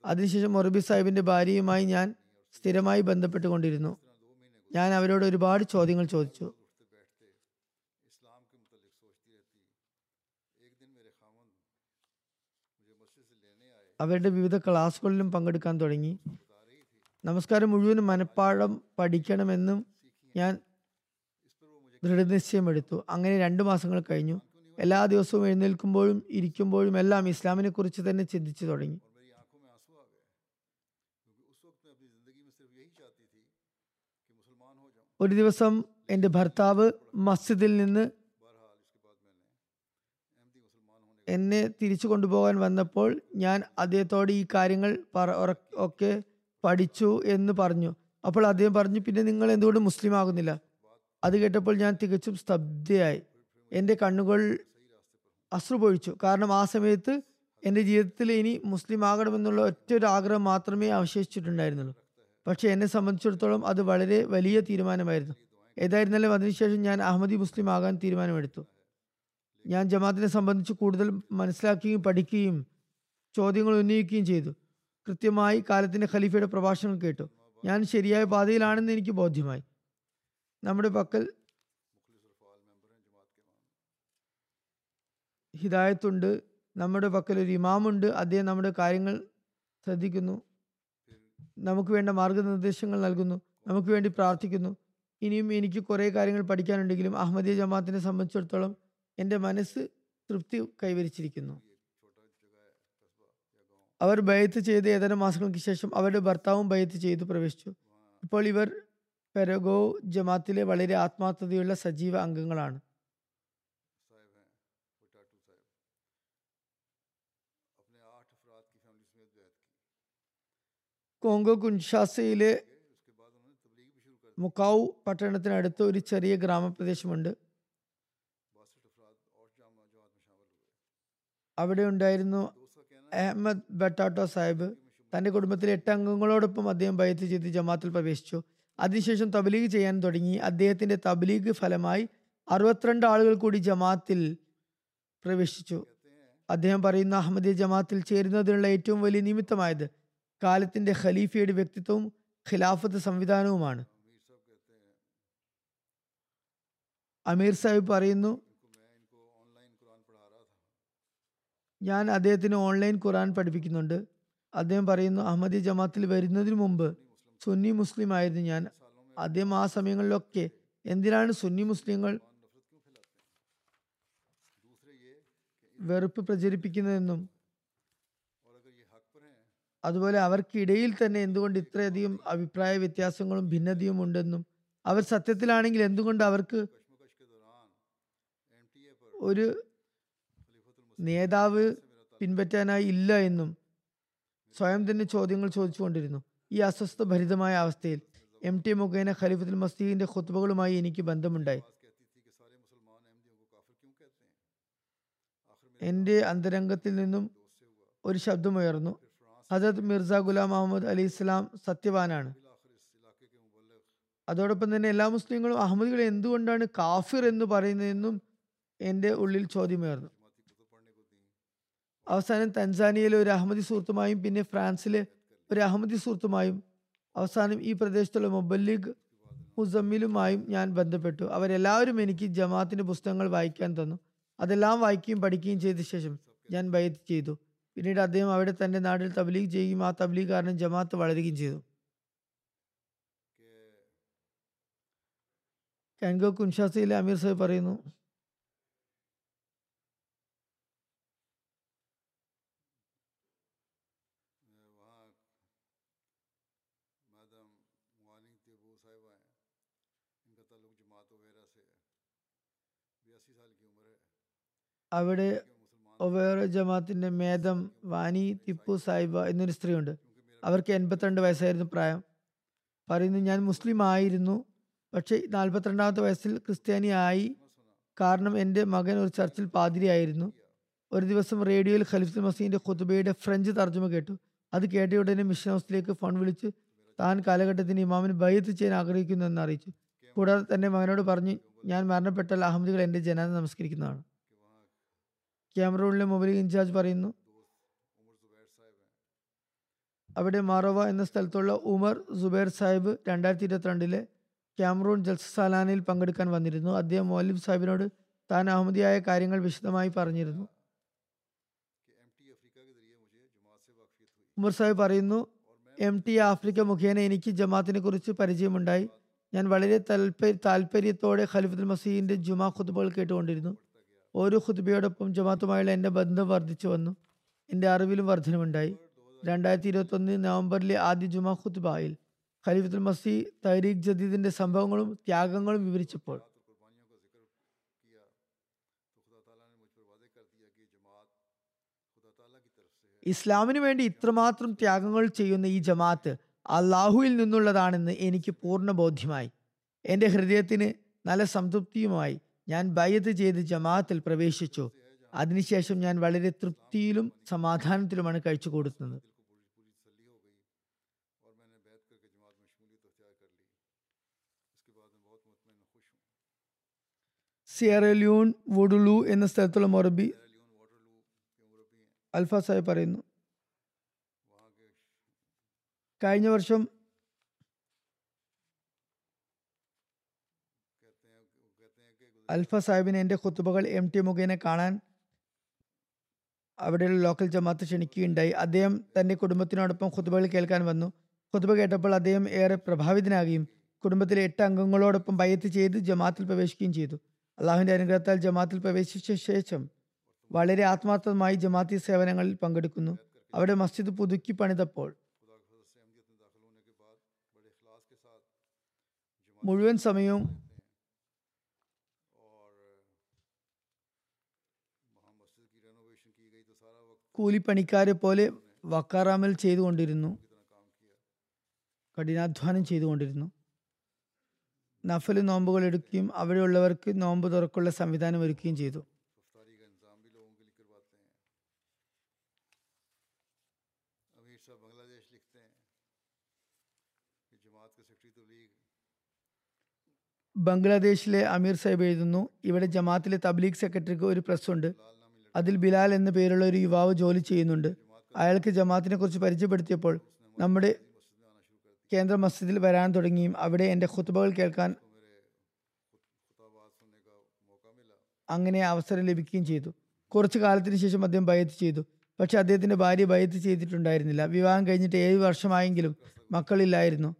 അതിനുശേഷം മൊറബി സാഹിബിന്റെ ഭാര്യയുമായി ഞാൻ സ്ഥിരമായി ബന്ധപ്പെട്ടുകൊണ്ടിരുന്നു. ഞാൻ അവരോട് ഒരുപാട് ചോദ്യങ്ങൾ ചോദിച്ചു. അവരുടെ വിവിധ ക്ലാസ്സുകളിലും പങ്കെടുക്കാൻ തുടങ്ങി. നമസ്കാരം മുഴുവനും മനഃപ്പാഠം പഠിക്കണമെന്നും ഞാൻ ദൃഢനിശ്ചയമെടുത്തു അങ്ങനെ രണ്ട് മാസങ്ങൾ കഴിഞ്ഞു. എല്ലാ ദിവസവും എഴുന്നേൽക്കുമ്പോഴും ഇരിക്കുമ്പോഴും എല്ലാം ഇസ്ലാമിനെ കുറിച്ച് തന്നെ ചിന്തിച്ചു തുടങ്ങി. ഒരു ദിവസം എന്റെ ഭർത്താവ് മസ്ജിദിൽ നിന്ന് എന്നെ തിരിച്ചു കൊണ്ടുപോകാൻ വന്നപ്പോൾ ഞാൻ അദ്ദേഹത്തോട് ഈ കാര്യങ്ങൾ പറ ഒക്കെ പഠിച്ചു എന്ന് പറഞ്ഞു. അപ്പോൾ അദ്ദേഹം പറഞ്ഞു പിന്നെ നിങ്ങൾ എന്തുകൊണ്ട് മുസ്ലിം ആകുന്നില്ല? അത് കേട്ടപ്പോൾ ഞാൻ തികച്ചും സ്തബ്ധയായി. എന്റെ കണ്ണുകൾ അശ്രുപൊഴിച്ചു കാരണം ആ സമയത്ത് എന്റെ ജീവിതത്തിൽ ഇനി മുസ്ലിം ആകണമെന്നുള്ള ഒറ്റ ഒരു ആഗ്രഹം മാത്രമേ അവശേഷിച്ചിട്ടുണ്ടായിരുന്നുള്ളൂ. പക്ഷേ എന്നെ സംബന്ധിച്ചിടത്തോളം അത് വളരെ വലിയ തീരുമാനമായിരുന്നു. ഏതായിരുന്നാലും അതിനുശേഷം ഞാൻ അഹമ്മദി മുസ്ലിം ആകാൻ തീരുമാനമെടുത്തു. ഞാൻ ജമാത്തിനെ സംബന്ധിച്ച് കൂടുതൽ മനസ്സിലാക്കുകയും പഠിക്കുകയും ചോദ്യങ്ങൾ ഉന്നയിക്കുകയും ചെയ്തു. കൃത്യമായി കാലത്തിന്റെ ഖലീഫയുടെ പ്രഭാഷണം കേട്ടു. ഞാൻ ശരിയായ പാതയിലാണെന്ന് എനിക്ക് ബോധ്യമായി. നമ്മുടെ പക്കൽ ഹിദായത്തുണ്ട്. നമ്മുടെ പക്കൽ ഒരു ഇമാമുണ്ട്. അദ്ദേഹം നമ്മുടെ കാര്യങ്ങൾ ശ്രദ്ധിക്കുന്നു. നമുക്ക് വേണ്ട മാർഗനിർദ്ദേശങ്ങൾ നൽകുന്നു. നമുക്ക് വേണ്ടി പ്രാർത്ഥിക്കുന്നു. ഇനിയും എനിക്ക് കുറേ കാര്യങ്ങൾ പഠിക്കാനുണ്ടെങ്കിലും അഹമ്മദിയ ജമാത്തിനെ സംബന്ധിച്ചിടത്തോളം എന്റെ മനസ്സ് തൃപ്തി കൈവരിച്ചിരിക്കുന്നു. അവർ ബൈത്ത് ചെയ്ത് ഏതാനും മാസങ്ങൾക്ക് ശേഷം അവരുടെ ഭർത്താവും ബൈത്ത് ചെയ്തു പ്രവേശിച്ചു. ഇപ്പോൾ ഇവർ പെരഗോ ജമാത്തിലെ വളരെ ആത്മാർത്ഥതയുള്ള സജീവ അംഗങ്ങളാണ്. കോങ്കോ കുൻഷാസയിലെ മുക്കാവു പട്ടണത്തിനടുത്ത് ഒരു ചെറിയ ഗ്രാമപ്രദേശമുണ്ട്. അവിടെ ഉണ്ടായിരുന്നു അഹമ്മദ് ബട്ടാട്ടോ സാഹിബ് തന്റെ കുടുംബത്തിലെ എട്ട് അംഗങ്ങളോടൊപ്പം അദ്ദേഹം ബയത്ത് ചെയ്ത് ജമാത്തിൽ പ്രവേശിച്ചു. അതിനുശേഷം തബ്ലീഗ് ചെയ്യാൻ തുടങ്ങി. അദ്ദേഹത്തിന്റെ തബ്ലീഗ് ഫലമായി അറുപത്തിരണ്ട് ആളുകൾ കൂടി ജമാത്തിൽ പ്രവേശിച്ചു. അദ്ദേഹം പറയുന്ന അഹമ്മദിയ ജമാത്തിൽ ചേരുന്നതിനുള്ള ഏറ്റവും വലിയ നിമിത്തമായത് കാലത്തിന്റെ ഖലീഫയുടെ വ്യക്തിത്വവും ഖിലാഫത്ത് സംവിധാനവുമാണ്. അമീർ സാഹിബ് പറയുന്നു ഞാൻ അദ്ദേഹത്തിന് ഓൺലൈൻ ഖുറാൻ പഠിപ്പിക്കുന്നുണ്ട്. അദ്ദേഹം പറയുന്നു അഹമ്മദി ജമാത്തിൽ വരുന്നതിന് മുമ്പ് സുന്നി മുസ്ലിം ആയിരുന്നു ഞാൻ. അദ്ദേഹം ആ സമയങ്ങളിലൊക്കെ എന്തിനാണ് സുന്നി മുസ്ലിങ്ങൾ വെറുപ്പ് പ്രചരിപ്പിക്കുന്നതെന്നും അതുപോലെ അവർക്കിടയിൽ തന്നെ എന്തുകൊണ്ട് ഇത്രയധികം അഭിപ്രായ വ്യത്യാസങ്ങളും ഭിന്നതയും ഉണ്ടെന്നും അവർ സത്യത്തിലാണെങ്കിൽ എന്തുകൊണ്ട് അവർക്ക് ഒരു നേതാവ് പിൻപറ്റാനായി ഇല്ല എന്നും സ്വയം തന്നെ ചോദ്യങ്ങൾ ചോദിച്ചുകൊണ്ടിരുന്നു. ഈ അസ്വസ്ഥ ഭരിതമായ അവസ്ഥയിൽ എം ടി മുഖേന ഖലീഫുൽ മസ്തീദിന്റെ ഖുത്ബകളുമായി എനിക്ക് ബന്ധമുണ്ടായി. എന്റെ അന്തരംഗത്തിൽ നിന്നും ഒരു ശബ്ദമുയർന്നു. ഹജത് മിർസ ഗുലാം അഹമ്മദ് അലി ഇസ്ലാം സത്യവാനാണ്. അതോടൊപ്പം തന്നെ എല്ലാ മുസ്ലിങ്ങളും അഹമ്മദികളെ എന്തുകൊണ്ടാണ് കാഫിർ എന്ന് പറയുന്നതെന്നും എന്റെ ഉള്ളിൽ ചോദ്യമുയർന്നു. അവസാനം തൻസാനിയയിലെ ഒരു അഹമ്മദി സുഹൃത്തുമായും പിന്നെ ഫ്രാൻസിലെ ഒരു അഹമ്മദി സുഹൃത്തുമായും അവസാനം ഈ പ്രദേശത്തുള്ള മൊബല്ലിഗ് മുസമ്മിലുമായും ഞാൻ ബന്ധപ്പെട്ടു. അവരെല്ലാവരും എനിക്ക് ജമാഅത്തിന്റെ പുസ്തകങ്ങൾ വായിക്കാൻ തന്നു. അതെല്ലാം വായിക്കുകയും പഠിക്കുകയും ചെയ്ത ശേഷം ഞാൻ ബൈത്ത് ചെയ്തു. പിന്നീട് അദ്ദേഹം അവിടെ തന്റെ നാട്ടിൽ തബ്ലീഗ് ചെയ്യുകയും ആ തബ്ലീഗ് കാരണം ജമാഅത്ത് വളരുകയും ചെയ്തു. കാൻഗോ കുൻഷാസയിലെ അമീർ സാഹിബ് പറയുന്നു അവിടെ ഒവേറെ ജമാത്തിന്റെ മേധം വാനി തിപ്പു സാഹിബ എന്നൊരു സ്ത്രീയുണ്ട്. അവർക്ക് എൺപത്തിരണ്ട് വയസ്സായിരുന്നു പ്രായം. പറയുന്നു ഞാൻ മുസ്ലിം ആയിരുന്നു. പക്ഷേ നാൽപ്പത്തിരണ്ടാമത്തെ വയസ്സിൽ ക്രിസ്ത്യാനിയായി കാരണം എന്റെ മകൻ ഒരു ചർച്ചിൽ പാതിരിയായിരുന്നു. ഒരു ദിവസം റേഡിയോയിൽ ഖലീഫുൽ മസീന്റെ ഖുതുബയുടെ ഫ്രഞ്ച് തർജമ കേട്ടു. അത് കേട്ട ഉടനെ മിഷൻ ഹൗസിലേക്ക് ഫോൺ വിളിച്ച് താൻ കാലഘട്ടത്തിന് ഇമാമിന് ബൈത്ത് ചെയ്യാൻ ആഗ്രഹിക്കുന്നുവെന്ന് അറിയിച്ചു. കൂടാതെ തന്നെ മകനോട് പറഞ്ഞു ഞാൻ മരണപ്പെട്ടാൽ അഹമ്മദികൾ എന്റെ ജനാദ നമസ്കരിക്കുന്നതാണ്. ക്യാമറൂണിലെ മൊബൈൽ ഇൻചാർജ് പറയുന്നു അവിടെ മാറോവ എന്ന സ്ഥലത്തുള്ള ഉമർ സുബൈർ സാഹിബ് രണ്ടായിരത്തി ഇരുപത്തിരണ്ടിലെ ക്യാമറൂൺ ജൽസസാലാനയിൽ പങ്കെടുക്കാൻ വന്നിരുന്നു. അദ്ദേഹം മോലിബ് സാഹിബിനോട് താൻ അഹമ്മദിയായ കാര്യങ്ങൾ വിശദമായി പറഞ്ഞിരുന്നു. ഉമർ സാഹിബ് പറയുന്നു എം ടി ആഫ്രിക്ക മുഖേന എനിക്ക് ജമാത്തിനെ കുറിച്ച് പരിചയമുണ്ടായി. ഞാൻ വളരെ താല്പര്യ താല്പര്യത്തോടെ ഖലിഫുൽ മസീദിന്റെ ജുമാ ഖുതുബകൾ കേട്ടുകൊണ്ടിരുന്നു. ഓരോ ഖുതുബയോടൊപ്പം ജമാത്തുമായുള്ള എന്റെ ബന്ധം വർദ്ധിച്ചു വന്നു. എന്റെ അറിവിലും വർധനമുണ്ടായി രണ്ടായിരത്തി ഇരുപത്തൊന്ന് നവംബറിലെ ആദ്യ ജുമാ ഖുതുബായിൽ ഖലീഫത്തുൽ മസീദ് തൈരീഖ് ജദീദിന്റെ സംഭവങ്ങളും ത്യാഗങ്ങളും വിവരിച്ചപ്പോൾ ഇസ്ലാമിനു വേണ്ടി ഇത്രമാത്രം ത്യാഗങ്ങൾ ചെയ്യുന്ന ഈ ജമാഅത്ത് അള്ളാഹുവിൽ നിന്നുള്ളതാണെന്ന് എനിക്ക് പൂർണ ബോധ്യമായി. എന്റെ ഹൃദയത്തിന് നല്ല സംതൃപ്തിയുമായി ഞാൻ ബയ്യത്ത് ചെയ്ത് ജമാഅത്തിൽ പ്രവേശിച്ചു. അതിനുശേഷം ഞാൻ വളരെ തൃപ്തിയിലും സമാധാനത്തിലുമാണ് കഴിച്ചു കൊടുക്കുന്നത് സിയറലൂൺ വുഡുലു എന്ന സ്ഥലത്തുള്ള മൊറബി അൽഫ സാഹിബ് പറയുന്നു. കഴിഞ്ഞ വർഷം അൽഫ സാഹിബിന് എന്റെ കുത്തുബകൾ എം ടി മുഖേനെ കാണാൻ അവിടെയുള്ള ലോക്കൽ ജമാഅത്ത് ക്ഷണിക്കുകയുണ്ടായി. അദ്ദേഹം തന്റെ കുടുംബത്തിനോടൊപ്പം കുത്തുബകൾ കേൾക്കാൻ വന്നു. കുത്തുബ കേട്ടപ്പോൾ അദ്ദേഹം ഏറെ പ്രഭാവിതനാകുകയും കുടുംബത്തിലെ എട്ട് അംഗങ്ങളോടൊപ്പം ബയ്യത്ത് ചെയ്ത് ജമാഅത്തിൽ പ്രവേശിക്കുകയും ചെയ്തു. അള്ളാഹുവിന്റെ അനുഗ്രഹത്താൽ ജമാഅത്തിൽ പ്രവേശിച്ച ശേഷം വളരെ ആത്മാർത്ഥമായി ജമാഅത്തി സേവനങ്ങളിൽ പങ്കെടുക്കുന്നു. അവിടെ മസ്ജിദ് പുതുക്കി പണിതപ്പോൾ മുഴുവൻ സമയവും കൂലിപ്പണിക്കാരെ പോലെ വക്കാറാമൽ ചെയ്തുകൊണ്ടിരുന്നു. കഠിനാധ്വാനം ചെയ്തുകൊണ്ടിരുന്നു. നഫൽ നോമ്പുകൾ എടുക്കുകയും അവിടെയുള്ളവർക്ക് നോമ്പ് തുറക്കുള്ള സംവിധാനം ഒരുക്കുകയും ചെയ്തു. ബംഗ്ലാദേശിലെ അമീർ സാഹിബ് എഴുതുന്നു ഇവിടെ ജമാഅത്തിലെ തബ്ലീഗ് സെക്രട്ടറിക്ക് ഒരു പ്രസ്സുണ്ട്. അതിൽ ബിലാൽ എന്ന പേരുള്ള ഒരു യുവാവ് ജോലി ചെയ്യുന്നുണ്ട്. അയാൾക്ക് ജമാത്തിനെ കുറിച്ച് പരിചയപ്പെടുത്തിയപ്പോൾ നമ്മുടെ കേന്ദ്ര മസ്ജിദിൽ വരാൻ തുടങ്ങിയും അവിടെ എന്റെ ഖുത്ബകൾ കേൾക്കാൻ അങ്ങനെ അവസരം ലഭിക്കുകയും ചെയ്തു. കുറച്ചു കാലത്തിന് ശേഷം അദ്ദേഹം ബയത്ത് ചെയ്തു. പക്ഷെ അദ്ദേഹത്തിന്റെ ഭാര്യ ബയത്ത് ചെയ്തിട്ടുണ്ടായിരുന്നില്ല. വിവാഹം കഴിഞ്ഞിട്ട് ഏഴ് വർഷമായെങ്കിലും മക്കളില്ലായിരുന്നു.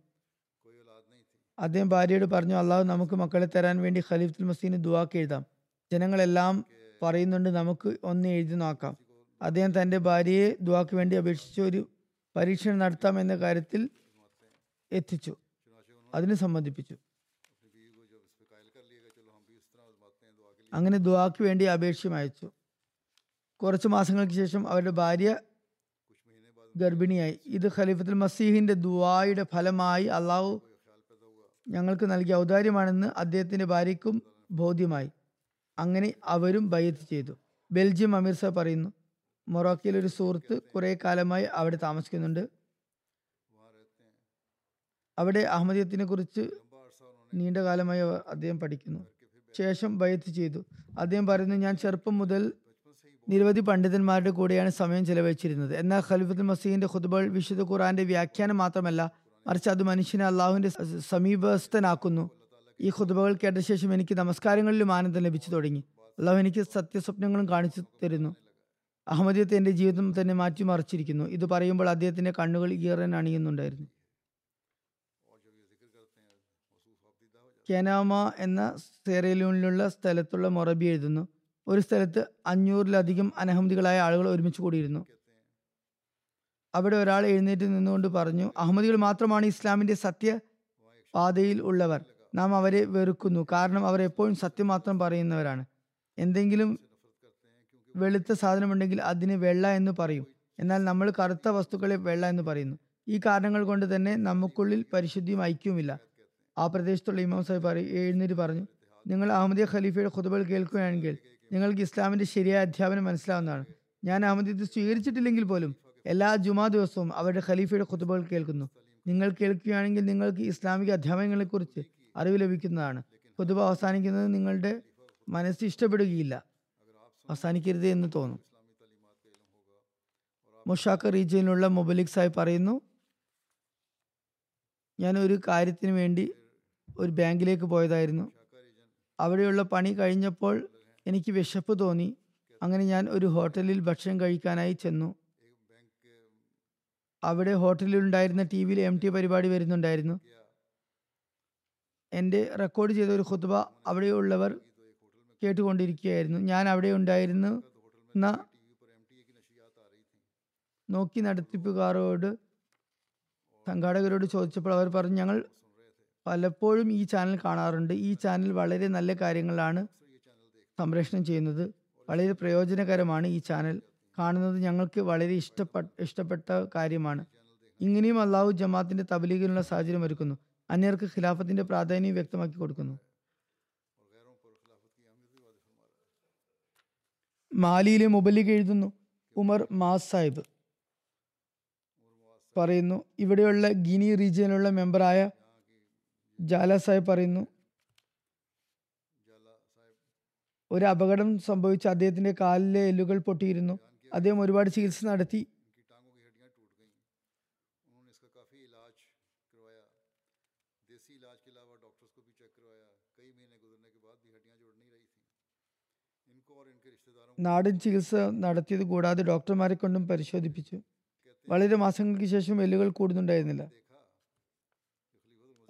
അദ്ദേഹം ഭാര്യയോട് പറഞ്ഞു അള്ളാഹു നമുക്ക് മക്കളെ തരാൻ വേണ്ടി ഖലീഫുൽ മസീന് ദുവാക്ക് എഴുതാം. ജനങ്ങളെല്ലാം പറയുന്നുണ്ട് നമുക്ക് ഒന്ന് എഴുതി നോക്കാം. അദ്ദേഹം തന്റെ ഭാര്യയെ ദുവാക്ക് വേണ്ടി അപേക്ഷിച്ച് ഒരു പരീക്ഷണം നടത്താം എന്ന കാര്യത്തിൽ എത്തിച്ചു. അതിന് സംബന്ധിപ്പിച്ചു. അങ്ങനെ ദുവാക്ക് വേണ്ടി അപേക്ഷയും അയച്ചു. കുറച്ച് മാസങ്ങൾക്ക് ശേഷം അവരുടെ ഭാര്യ ഗർഭിണിയായി. ഇത് ഖലീഫത്തുൽ മസീഹിന്റെ ദുവായുടെ ഫലമായി അള്ളാഹു ഞങ്ങൾക്ക് നൽകിയ ഔദാര്യമാണെന്ന് അദ്ദേഹത്തിന്റെ ഭാര്യയ്ക്കും ബോധ്യമായി. അങ്ങനെ അവരും ബയ്യത്ത് ചെയ്തു. ബെൽജിയം അമീർസ പറയുന്നു മൊറോക്കയിൽ ഒരു സുഹൃത്ത് കുറേ കാലമായി അവിടെ താമസിക്കുന്നുണ്ട്. അവിടെ അഹമ്മദീയത്തിനെ കുറിച്ച് നീണ്ട കാലമായി അദ്ദേഹം പഠിക്കുന്നു. ശേഷം ബയ്യത്ത് ചെയ്തു. അദ്ദേഹം പറയുന്നു ഞാൻ ചെറുപ്പം മുതൽ നിരവധി പണ്ഡിതന്മാരുടെ കൂടെയാണ് സമയം ചെലവഴിച്ചിരുന്നത്. എന്നാൽ ഖലീഫുൽ മസീദിന്റെ ഖുദ്ബൾ വിശുദ്ധ ഖുറാന്റെ വ്യാഖ്യാനം മാത്രമല്ല മറിച്ച് അത് മനുഷ്യനെ അള്ളാഹുവിന്റെ സമീപസ്ഥനാക്കുന്നു. ഈ ഹുതുബകൾ കേട്ട ശേഷം എനിക്ക് നമസ്കാരങ്ങളിലും ആനന്ദം ലഭിച്ചു തുടങ്ങി. അള്ളാഹു എനിക്ക് സത്യസ്വപ്നങ്ങളും കാണിച്ചു തരുന്നു. അഹമ്മദിയത്ത് എന്റെ ജീവിതം തന്നെ മാറ്റിമറിച്ചിരിക്കുന്നു. ഇത് പറയുമ്പോൾ അദ്ദേഹത്തിന്റെ കണ്ണുകൾ ഈറൻ അണിയുന്നുണ്ടായിരുന്നു. കെനാമ എന്ന സേറയിലുള്ള സ്ഥലത്തുള്ള മൊറബി എഴുതുന്നു. ഒരു സ്ഥലത്ത് അഞ്ഞൂറിലധികം അനഹമ്മദികളായ ആളുകൾ ഒരുമിച്ച് കൂടിയിരുന്നു. അവിടെ ഒരാൾ എഴുന്നേറ്റ് നിന്നുകൊണ്ട് പറഞ്ഞു അഹമ്മദികൾ മാത്രമാണ് ഇസ്ലാമിന്റെ സത്യ പാതയിൽ ഉള്ളവർ. നാം അവരെ വെറുക്കുന്നു. കാരണം അവർ എപ്പോഴും സത്യം മാത്രം പറയുന്നവരാണ്. എന്തെങ്കിലും വെളുത്ത സാധനമുണ്ടെങ്കിൽ അതിന് വെള്ള എന്ന് പറയും. എന്നാൽ നമ്മൾ കറുത്ത വസ്തുക്കളെ വെള്ള എന്ന് പറയുന്നു. ഈ കാരണങ്ങൾ കൊണ്ട് തന്നെ നമുക്കുള്ളിൽ പരിശുദ്ധിയും ഐക്യവുമില്ല. ആ പ്രദേശത്തുള്ള ഇമാം സാഹിബ് എഴുന്നേറ്റ് പറഞ്ഞു നിങ്ങൾ അഹമ്മദിയ ഖലീഫയുടെ ഖുതുബൽ കേൾക്കുകയാണെങ്കിൽ നിങ്ങൾക്ക് ഇസ്ലാമിന്റെ ശരിയായ അധ്യാപനം മനസ്സിലാവുന്നതാണ്. ഞാൻ അഹമ്മദിയത്ത് സ്വീകരിച്ചിട്ടില്ലെങ്കിൽ പോലും എല്ലാ ജുമാ ദിവസവും അവരുടെ ഖലീഫയുടെ ഖുതുബകൾ കേൾക്കുന്നു. നിങ്ങൾ കേൾക്കുകയാണെങ്കിൽ നിങ്ങൾക്ക് ഇസ്ലാമിക അധ്യാപനങ്ങളെക്കുറിച്ച് അറിവ് ലഭിക്കുന്നതാണ്. ഖുതുബ അവസാനിക്കുന്നത് നിങ്ങളുടെ മനസ്സ് ഇഷ്ടപ്പെടുകയില്ല. അവസാനിക്കരുത് എന്ന് തോന്നും. മുഷാക്ക റീജിയനിലുള്ള മൊബലിക് സാഹിബ് പറയുന്നു ഞാൻ ഒരു കാര്യത്തിന് വേണ്ടി ഒരു ബാങ്കിലേക്ക് പോയതായിരുന്നു. അവിടെയുള്ള പണി കഴിഞ്ഞപ്പോൾ എനിക്ക് വിശപ്പ് തോന്നി. അങ്ങനെ ഞാൻ ഒരു ഹോട്ടലിൽ ഭക്ഷണം കഴിക്കാനായി ചെന്നു. അവിടെ ഹോട്ടലിൽ ഉണ്ടായിരുന്ന ടി വിയിൽ എം ടി പരിപാടി വരുന്നുണ്ടായിരുന്നു. എന്റെ റെക്കോർഡ് ചെയ്ത ഒരു ഖുത്ബ അവിടെയുള്ളവർ കേട്ടുകൊണ്ടിരിക്കുകയായിരുന്നു. ഞാൻ അവിടെ ഉണ്ടായിരുന്ന നോക്കി നടത്തിപ്പുകാരോട് സംഘാടകരോട് ചോദിച്ചപ്പോൾ അവർ പറഞ്ഞു ഞങ്ങൾ പലപ്പോഴും ഈ ചാനൽ കാണാറുണ്ട്. ഈ ചാനൽ വളരെ നല്ല കാര്യങ്ങളാണ് സംപ്രേഷണം ചെയ്യുന്നത്. വളരെ പ്രയോജനകരമാണ് ഈ ചാനൽ. കാണുന്നത് ഞങ്ങൾക്ക് വളരെ ഇഷ്ടപ്പെട്ട ഇഷ്ടപ്പെട്ട കാര്യമാണ്. ഇങ്ങനെയും അള്ളാഹു ജമാഅത്തിന്റെ തബലീഗിനുള്ള സാഹചര്യം ഒരുക്കുന്നു. അന്യർക്ക് ഖിലാഫത്തിന്റെ പ്രാധാന്യം വ്യക്തമാക്കി കൊടുക്കുന്നു. മാലിയിലെ മുബലിഗ് എഴുതുന്നു. ഉമർ മാസ് സാഹിബ് പറയുന്നു. ഇവിടെയുള്ള ഗിനി റീജിയനിലുള്ള മെമ്പറായ ജാല സാഹിബ് പറയുന്നു. ഒരു അപകടം സംഭവിച്ച അദ്ദേഹത്തിന്റെ കാലിലെ എല്ലുകൾ പൊട്ടിയിരുന്നു. അദ്ദേഹം ഒരുപാട് ചികിത്സ നടത്തി. നാടൻ ചികിത്സ നടത്തിയത് കൂടാതെ ഡോക്ടർമാരെ കൊണ്ടും പരിശോധിപ്പിച്ചു. വളരെ മാസങ്ങൾക്ക് ശേഷം എല്ലുകൾ കൂടുന്നുണ്ടായിരുന്നില്ല.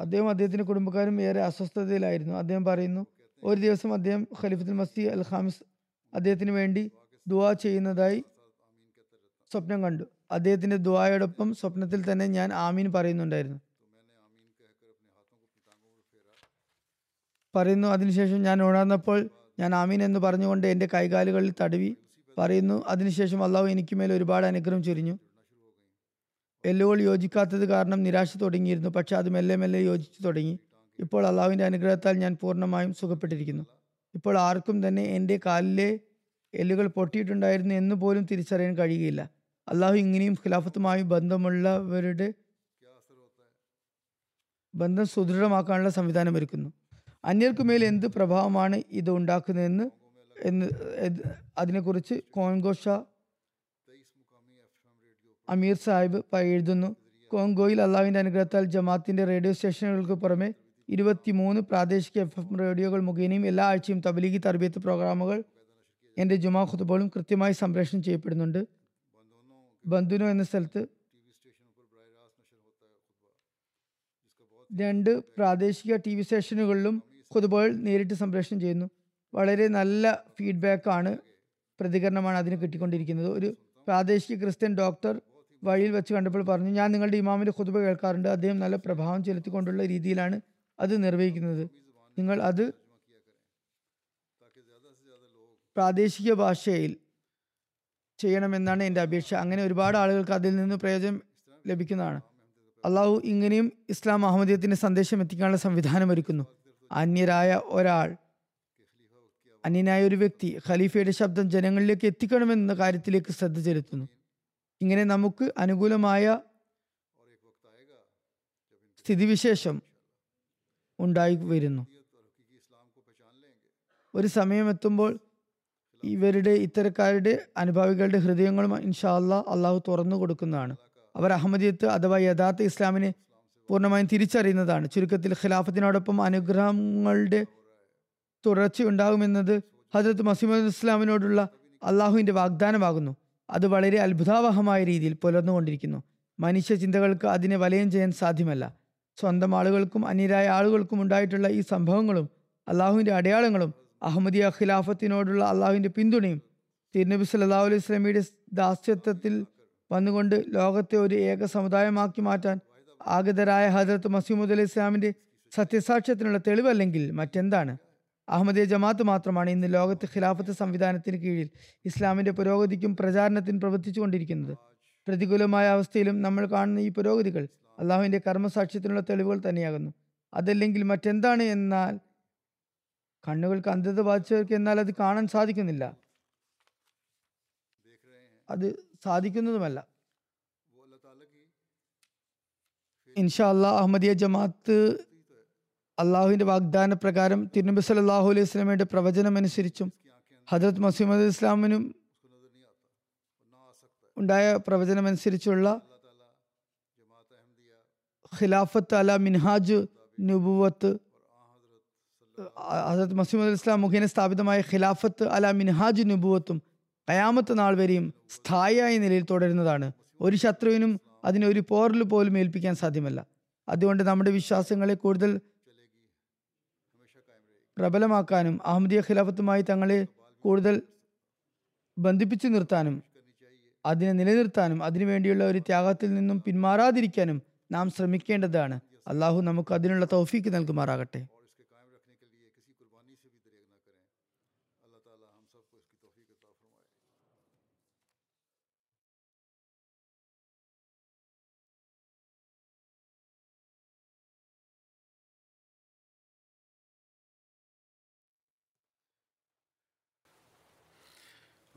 അദ്ദേഹം അദ്ദേഹത്തിന്റെ കുടുംബക്കാരും ഏറെ അസ്വസ്ഥതയിലായിരുന്നു. അദ്ദേഹം പറയുന്നു ഒരു ദിവസം അദ്ദേഹം ഖലീഫത്തുൽ മസ്തി അൽ ഖാമിസ് അദ്ദേഹത്തിന് വേണ്ടി ദുവാ ചെയ്യുന്നതായി സ്വപ്നം കണ്ടു. അദ്ദേഹത്തിന്റെ ദ്വായോടൊപ്പം സ്വപ്നത്തിൽ തന്നെ ഞാൻ ആമീൻ പറയുന്നുണ്ടായിരുന്നു. പറയുന്നു അതിനുശേഷം ഞാൻ ഉണർന്നപ്പോൾ ഞാൻ ആമീൻ എന്ന് പറഞ്ഞുകൊണ്ട് എന്റെ കൈകാലുകളിൽ തടവി പറയുന്നു. അതിനുശേഷം അള്ളാഹു എനിക്ക് മേൽ ഒരുപാട് അനുഗ്രഹം ചൊരിഞ്ഞു. എല്ലുകൾ യോജിക്കാത്തത് കാരണം നിരാശ തുടങ്ങിയിരുന്നു. പക്ഷെ അത് മെല്ലെ മെല്ലെ യോജിച്ചു തുടങ്ങി. ഇപ്പോൾ അള്ളാഹുവിന്റെ അനുഗ്രഹത്താൽ ഞാൻ പൂർണമായും സുഖപ്പെട്ടിരിക്കുന്നു. ഇപ്പോൾ ആർക്കും തന്നെ എന്റെ കാലിലെ എല്ലുകൾ പൊട്ടിയിട്ടുണ്ടായിരുന്നു എന്ന് പോലും തിരിച്ചറിയാൻ കഴിയുകയില്ല. അള്ളാഹു ഇങ്ങനെയും ഖിലാഫത്തുമായി ബന്ധമുള്ളവരുടെ ബന്ധം സുദൃഢമാക്കാനുള്ള സംവിധാനം ഒരുക്കുന്നു. അന്യർക്കുമേൽ എന്ത് പ്രഭാവമാണ് ഇത് ഉണ്ടാക്കുന്നതെന്ന് എന്ന് അതിനെക്കുറിച്ച് കോൺഗോഷ അമീർ സാഹിബ് എഴുതുന്നു. കോങ്കോയിൽ അള്ളാവിന്റെ അനുഗ്രഹത്താൽ ജമാഅത്തിന്റെ റേഡിയോ സ്റ്റേഷനുകൾക്ക് പുറമെ ഇരുപത്തിമൂന്ന് പ്രാദേശിക എഫ് എം റേഡിയോകൾ മുഖേനയും എല്ലാ ആഴ്ചയും തബലീഗി തർബിയത്ത് പ്രോഗ്രാമുകൾ എന്റെ ജുമാ ഖുതുബോളും കൃത്യമായി സംപ്രേഷണം ചെയ്യപ്പെടുന്നുണ്ട്. ബന്ധുനോ എന്ന സ്ഥലത്ത് രണ്ട് പ്രാദേശിക ടി വി സ്റ്റേഷനുകളിലും ഖുതുബകൾ നേരിട്ട് സംപ്രേഷണം ചെയ്യുന്നു. വളരെ നല്ല ഫീഡ്ബാക്ക് ആണ് പ്രതികരണമാണ് അതിന് കിട്ടിക്കൊണ്ടിരിക്കുന്നത്. ഒരു പ്രാദേശിക ക്രിസ്ത്യൻ ഡോക്ടർ വഴിയിൽ വെച്ച് കണ്ടപ്പോൾ പറഞ്ഞു ഞാൻ നിങ്ങളുടെ ഇമാമിന്റെ ഖുതുബ കേൾക്കാറുണ്ട്. അദ്ദേഹം നല്ല പ്രഭാവം ചെലുത്തിക്കൊണ്ടുള്ള രീതിയിലാണ് അത് നിർവഹിക്കുന്നത്. നിങ്ങൾ അത് പ്രാദേശിക ഭാഷയിൽ ചെയ്യണമെന്നാണ് എന്റെ അപേക്ഷ. അങ്ങനെ ഒരുപാട് ആളുകൾക്ക് അതിൽ നിന്ന് പ്രയോജനം ലഭിക്കുന്നതാണ്. അള്ളാഹു ഇങ്ങനെയും ഇസ്ലാം അഹമ്മദീയത്തിന്റെ സന്ദേശം എത്തിക്കാനുള്ള സംവിധാനം ഒരുക്കുന്നു. അന്യരായ ഒരാൾ അന്യനായ ഒരു വ്യക്തി ഖലീഫയുടെ ശബ്ദം ജനങ്ങളിലേക്ക് എത്തിക്കണമെന്ന കാര്യത്തിലേക്ക് ശ്രദ്ധ ചെലുത്തുന്നു. ഇങ്ങനെ നമുക്ക് അനുകൂലമായ സ്ഥിതിവിശേഷം ഉണ്ടായി വരുന്നു. ഒരു സമയമെത്തുമ്പോൾ ഇവരുടെ ഇത്തരക്കാരുടെ അനുഭാവികളുടെ ഹൃദയങ്ങളും ഇൻഷാ അല്ലാ അള്ളാഹു തുറന്നു കൊടുക്കുന്നതാണ്. അവർ അഹമ്മദിയത്ത് അഥവാ യഥാർത്ഥ ഇസ്ലാമിനെ പൂർണമായും തിരിച്ചറിയുന്നതാണ്. ചുരുക്കത്തിൽ ഖിലാഫത്തിനോടൊപ്പം അനുഗ്രഹങ്ങളുടെ തുടർച്ചയുണ്ടാകുമെന്നത് ഹജരത്ത് മസീമദ് ഇസ്ലാമിനോടുള്ള അള്ളാഹുവിന്റെ വാഗ്ദാനമാകുന്നു. അത് വളരെ അത്ഭുതാവഹമായ രീതിയിൽ പുലർന്നുകൊണ്ടിരിക്കുന്നു. മനുഷ്യ ചിന്തകൾക്ക് അതിനെ വലയം ചെയ്യാൻ സാധ്യമല്ല. സ്വന്തം ആളുകൾക്കും അന്യരായ ആളുകൾക്കും ഉണ്ടായിട്ടുള്ള ഈ സംഭവങ്ങളും അള്ളാഹുവിന്റെ അടയാളങ്ങളും അഹമ്മദിയ ഖിലാഫത്തിനോടുള്ള അള്ളാഹുവിന്റെ പിന്തുണയും തിരുനബി സല്ലാ അലൈഹി സ്വലമിയുടെ ദാസ്യത്വത്തിൽ വന്നുകൊണ്ട് ലോകത്തെ ഒരു ഏക സമുദായമാക്കി മാറ്റാൻ ആഗതരായ ഹജറത്ത് മസീമുദ് അലൈഹി ഇസ്ലാമിന്റെ സത്യസാക്ഷ്യത്തിനുള്ള തെളിവല്ലെങ്കിൽ മറ്റെന്താണ്? അഹമ്മദിയ ജമാഅത്ത് മാത്രമാണ് ഇന്ന് ലോകത്ത് ഖിലാഫത്ത് സംവിധാനത്തിന് കീഴിൽ ഇസ്ലാമിന്റെ പുരോഗതിക്കും പ്രചാരണത്തിനും പ്രവർത്തിച്ചുകൊണ്ടിരിക്കുന്നത്. പ്രതികൂലമായ അവസ്ഥയിലും നമ്മൾ കാണുന്ന ഈ പുരോഗതികൾ അള്ളാഹുവിന്റെ കർമ്മസാക്ഷ്യത്തിനുള്ള തെളിവുകൾ തന്നെയാകുന്നു. അതല്ലെങ്കിൽ മറ്റെന്താണ് എന്നാൽ കണ്ണുകൾക്ക് അന്ധത ബാധിച്ചവർക്ക് എന്നാൽ അത് കാണാൻ സാധിക്കുന്നില്ല. അത് സാധിക്കുന്നതുമല്ല. ഇൻഷാ അള്ളാഹ് അഹമ്മദിയ ജമാഅത്ത് അള്ളാഹുവിന്റെ വാഗ്ദാന പ്രകാരം തിരുനബി സല്ലാഹു അലൈഹി സ്വലമയുടെ പ്രവചനമനുസരിച്ചും ഹജറത് മസീമദ് ഇസ്ലാമിനും ഉണ്ടായ പ്രവചനമനുസരിച്ചുള്ള ഖിലാഫത്ത് അല മിൻഹാജ് നുബുവത്ത് ഹസരത്ത് മസീമദ് ഇസ്ലാം മുഖേന സ്ഥാപിതമായ ഖിലാഫത്ത് അല മിൻഹാജ് നുബുവത്തും കയാമത്ത് നാൾ വരെയും സ്ഥായിയായ നിലയിൽ തുടരുന്നതാണ്. ഒരു ശത്രുവിനും അതിനെ ഒരു പോറൽ പോലും ഏൽപ്പിക്കാൻ സാധ്യമല്ല. അതുകൊണ്ട് നമ്മുടെ വിശ്വാസങ്ങളെ കൂടുതൽ പ്രബലമാക്കാനും അഹമ്മദിയ ഖിലാഫത്തുമായി തങ്ങളെ കൂടുതൽ ബന്ധിപ്പിച്ചു നിർത്താനും അതിനെ നിലനിർത്താനും അതിനുവേണ്ടിയുള്ള ഒരു ത്യാഗത്തിൽ നിന്നും പിന്മാറാതിരിക്കാനും നാം ശ്രമിക്കേണ്ടതാണ്. അള്ളാഹു നമുക്ക് അതിനുള്ള തൗഫീക്ക് നൽകുമാറാകട്ടെ.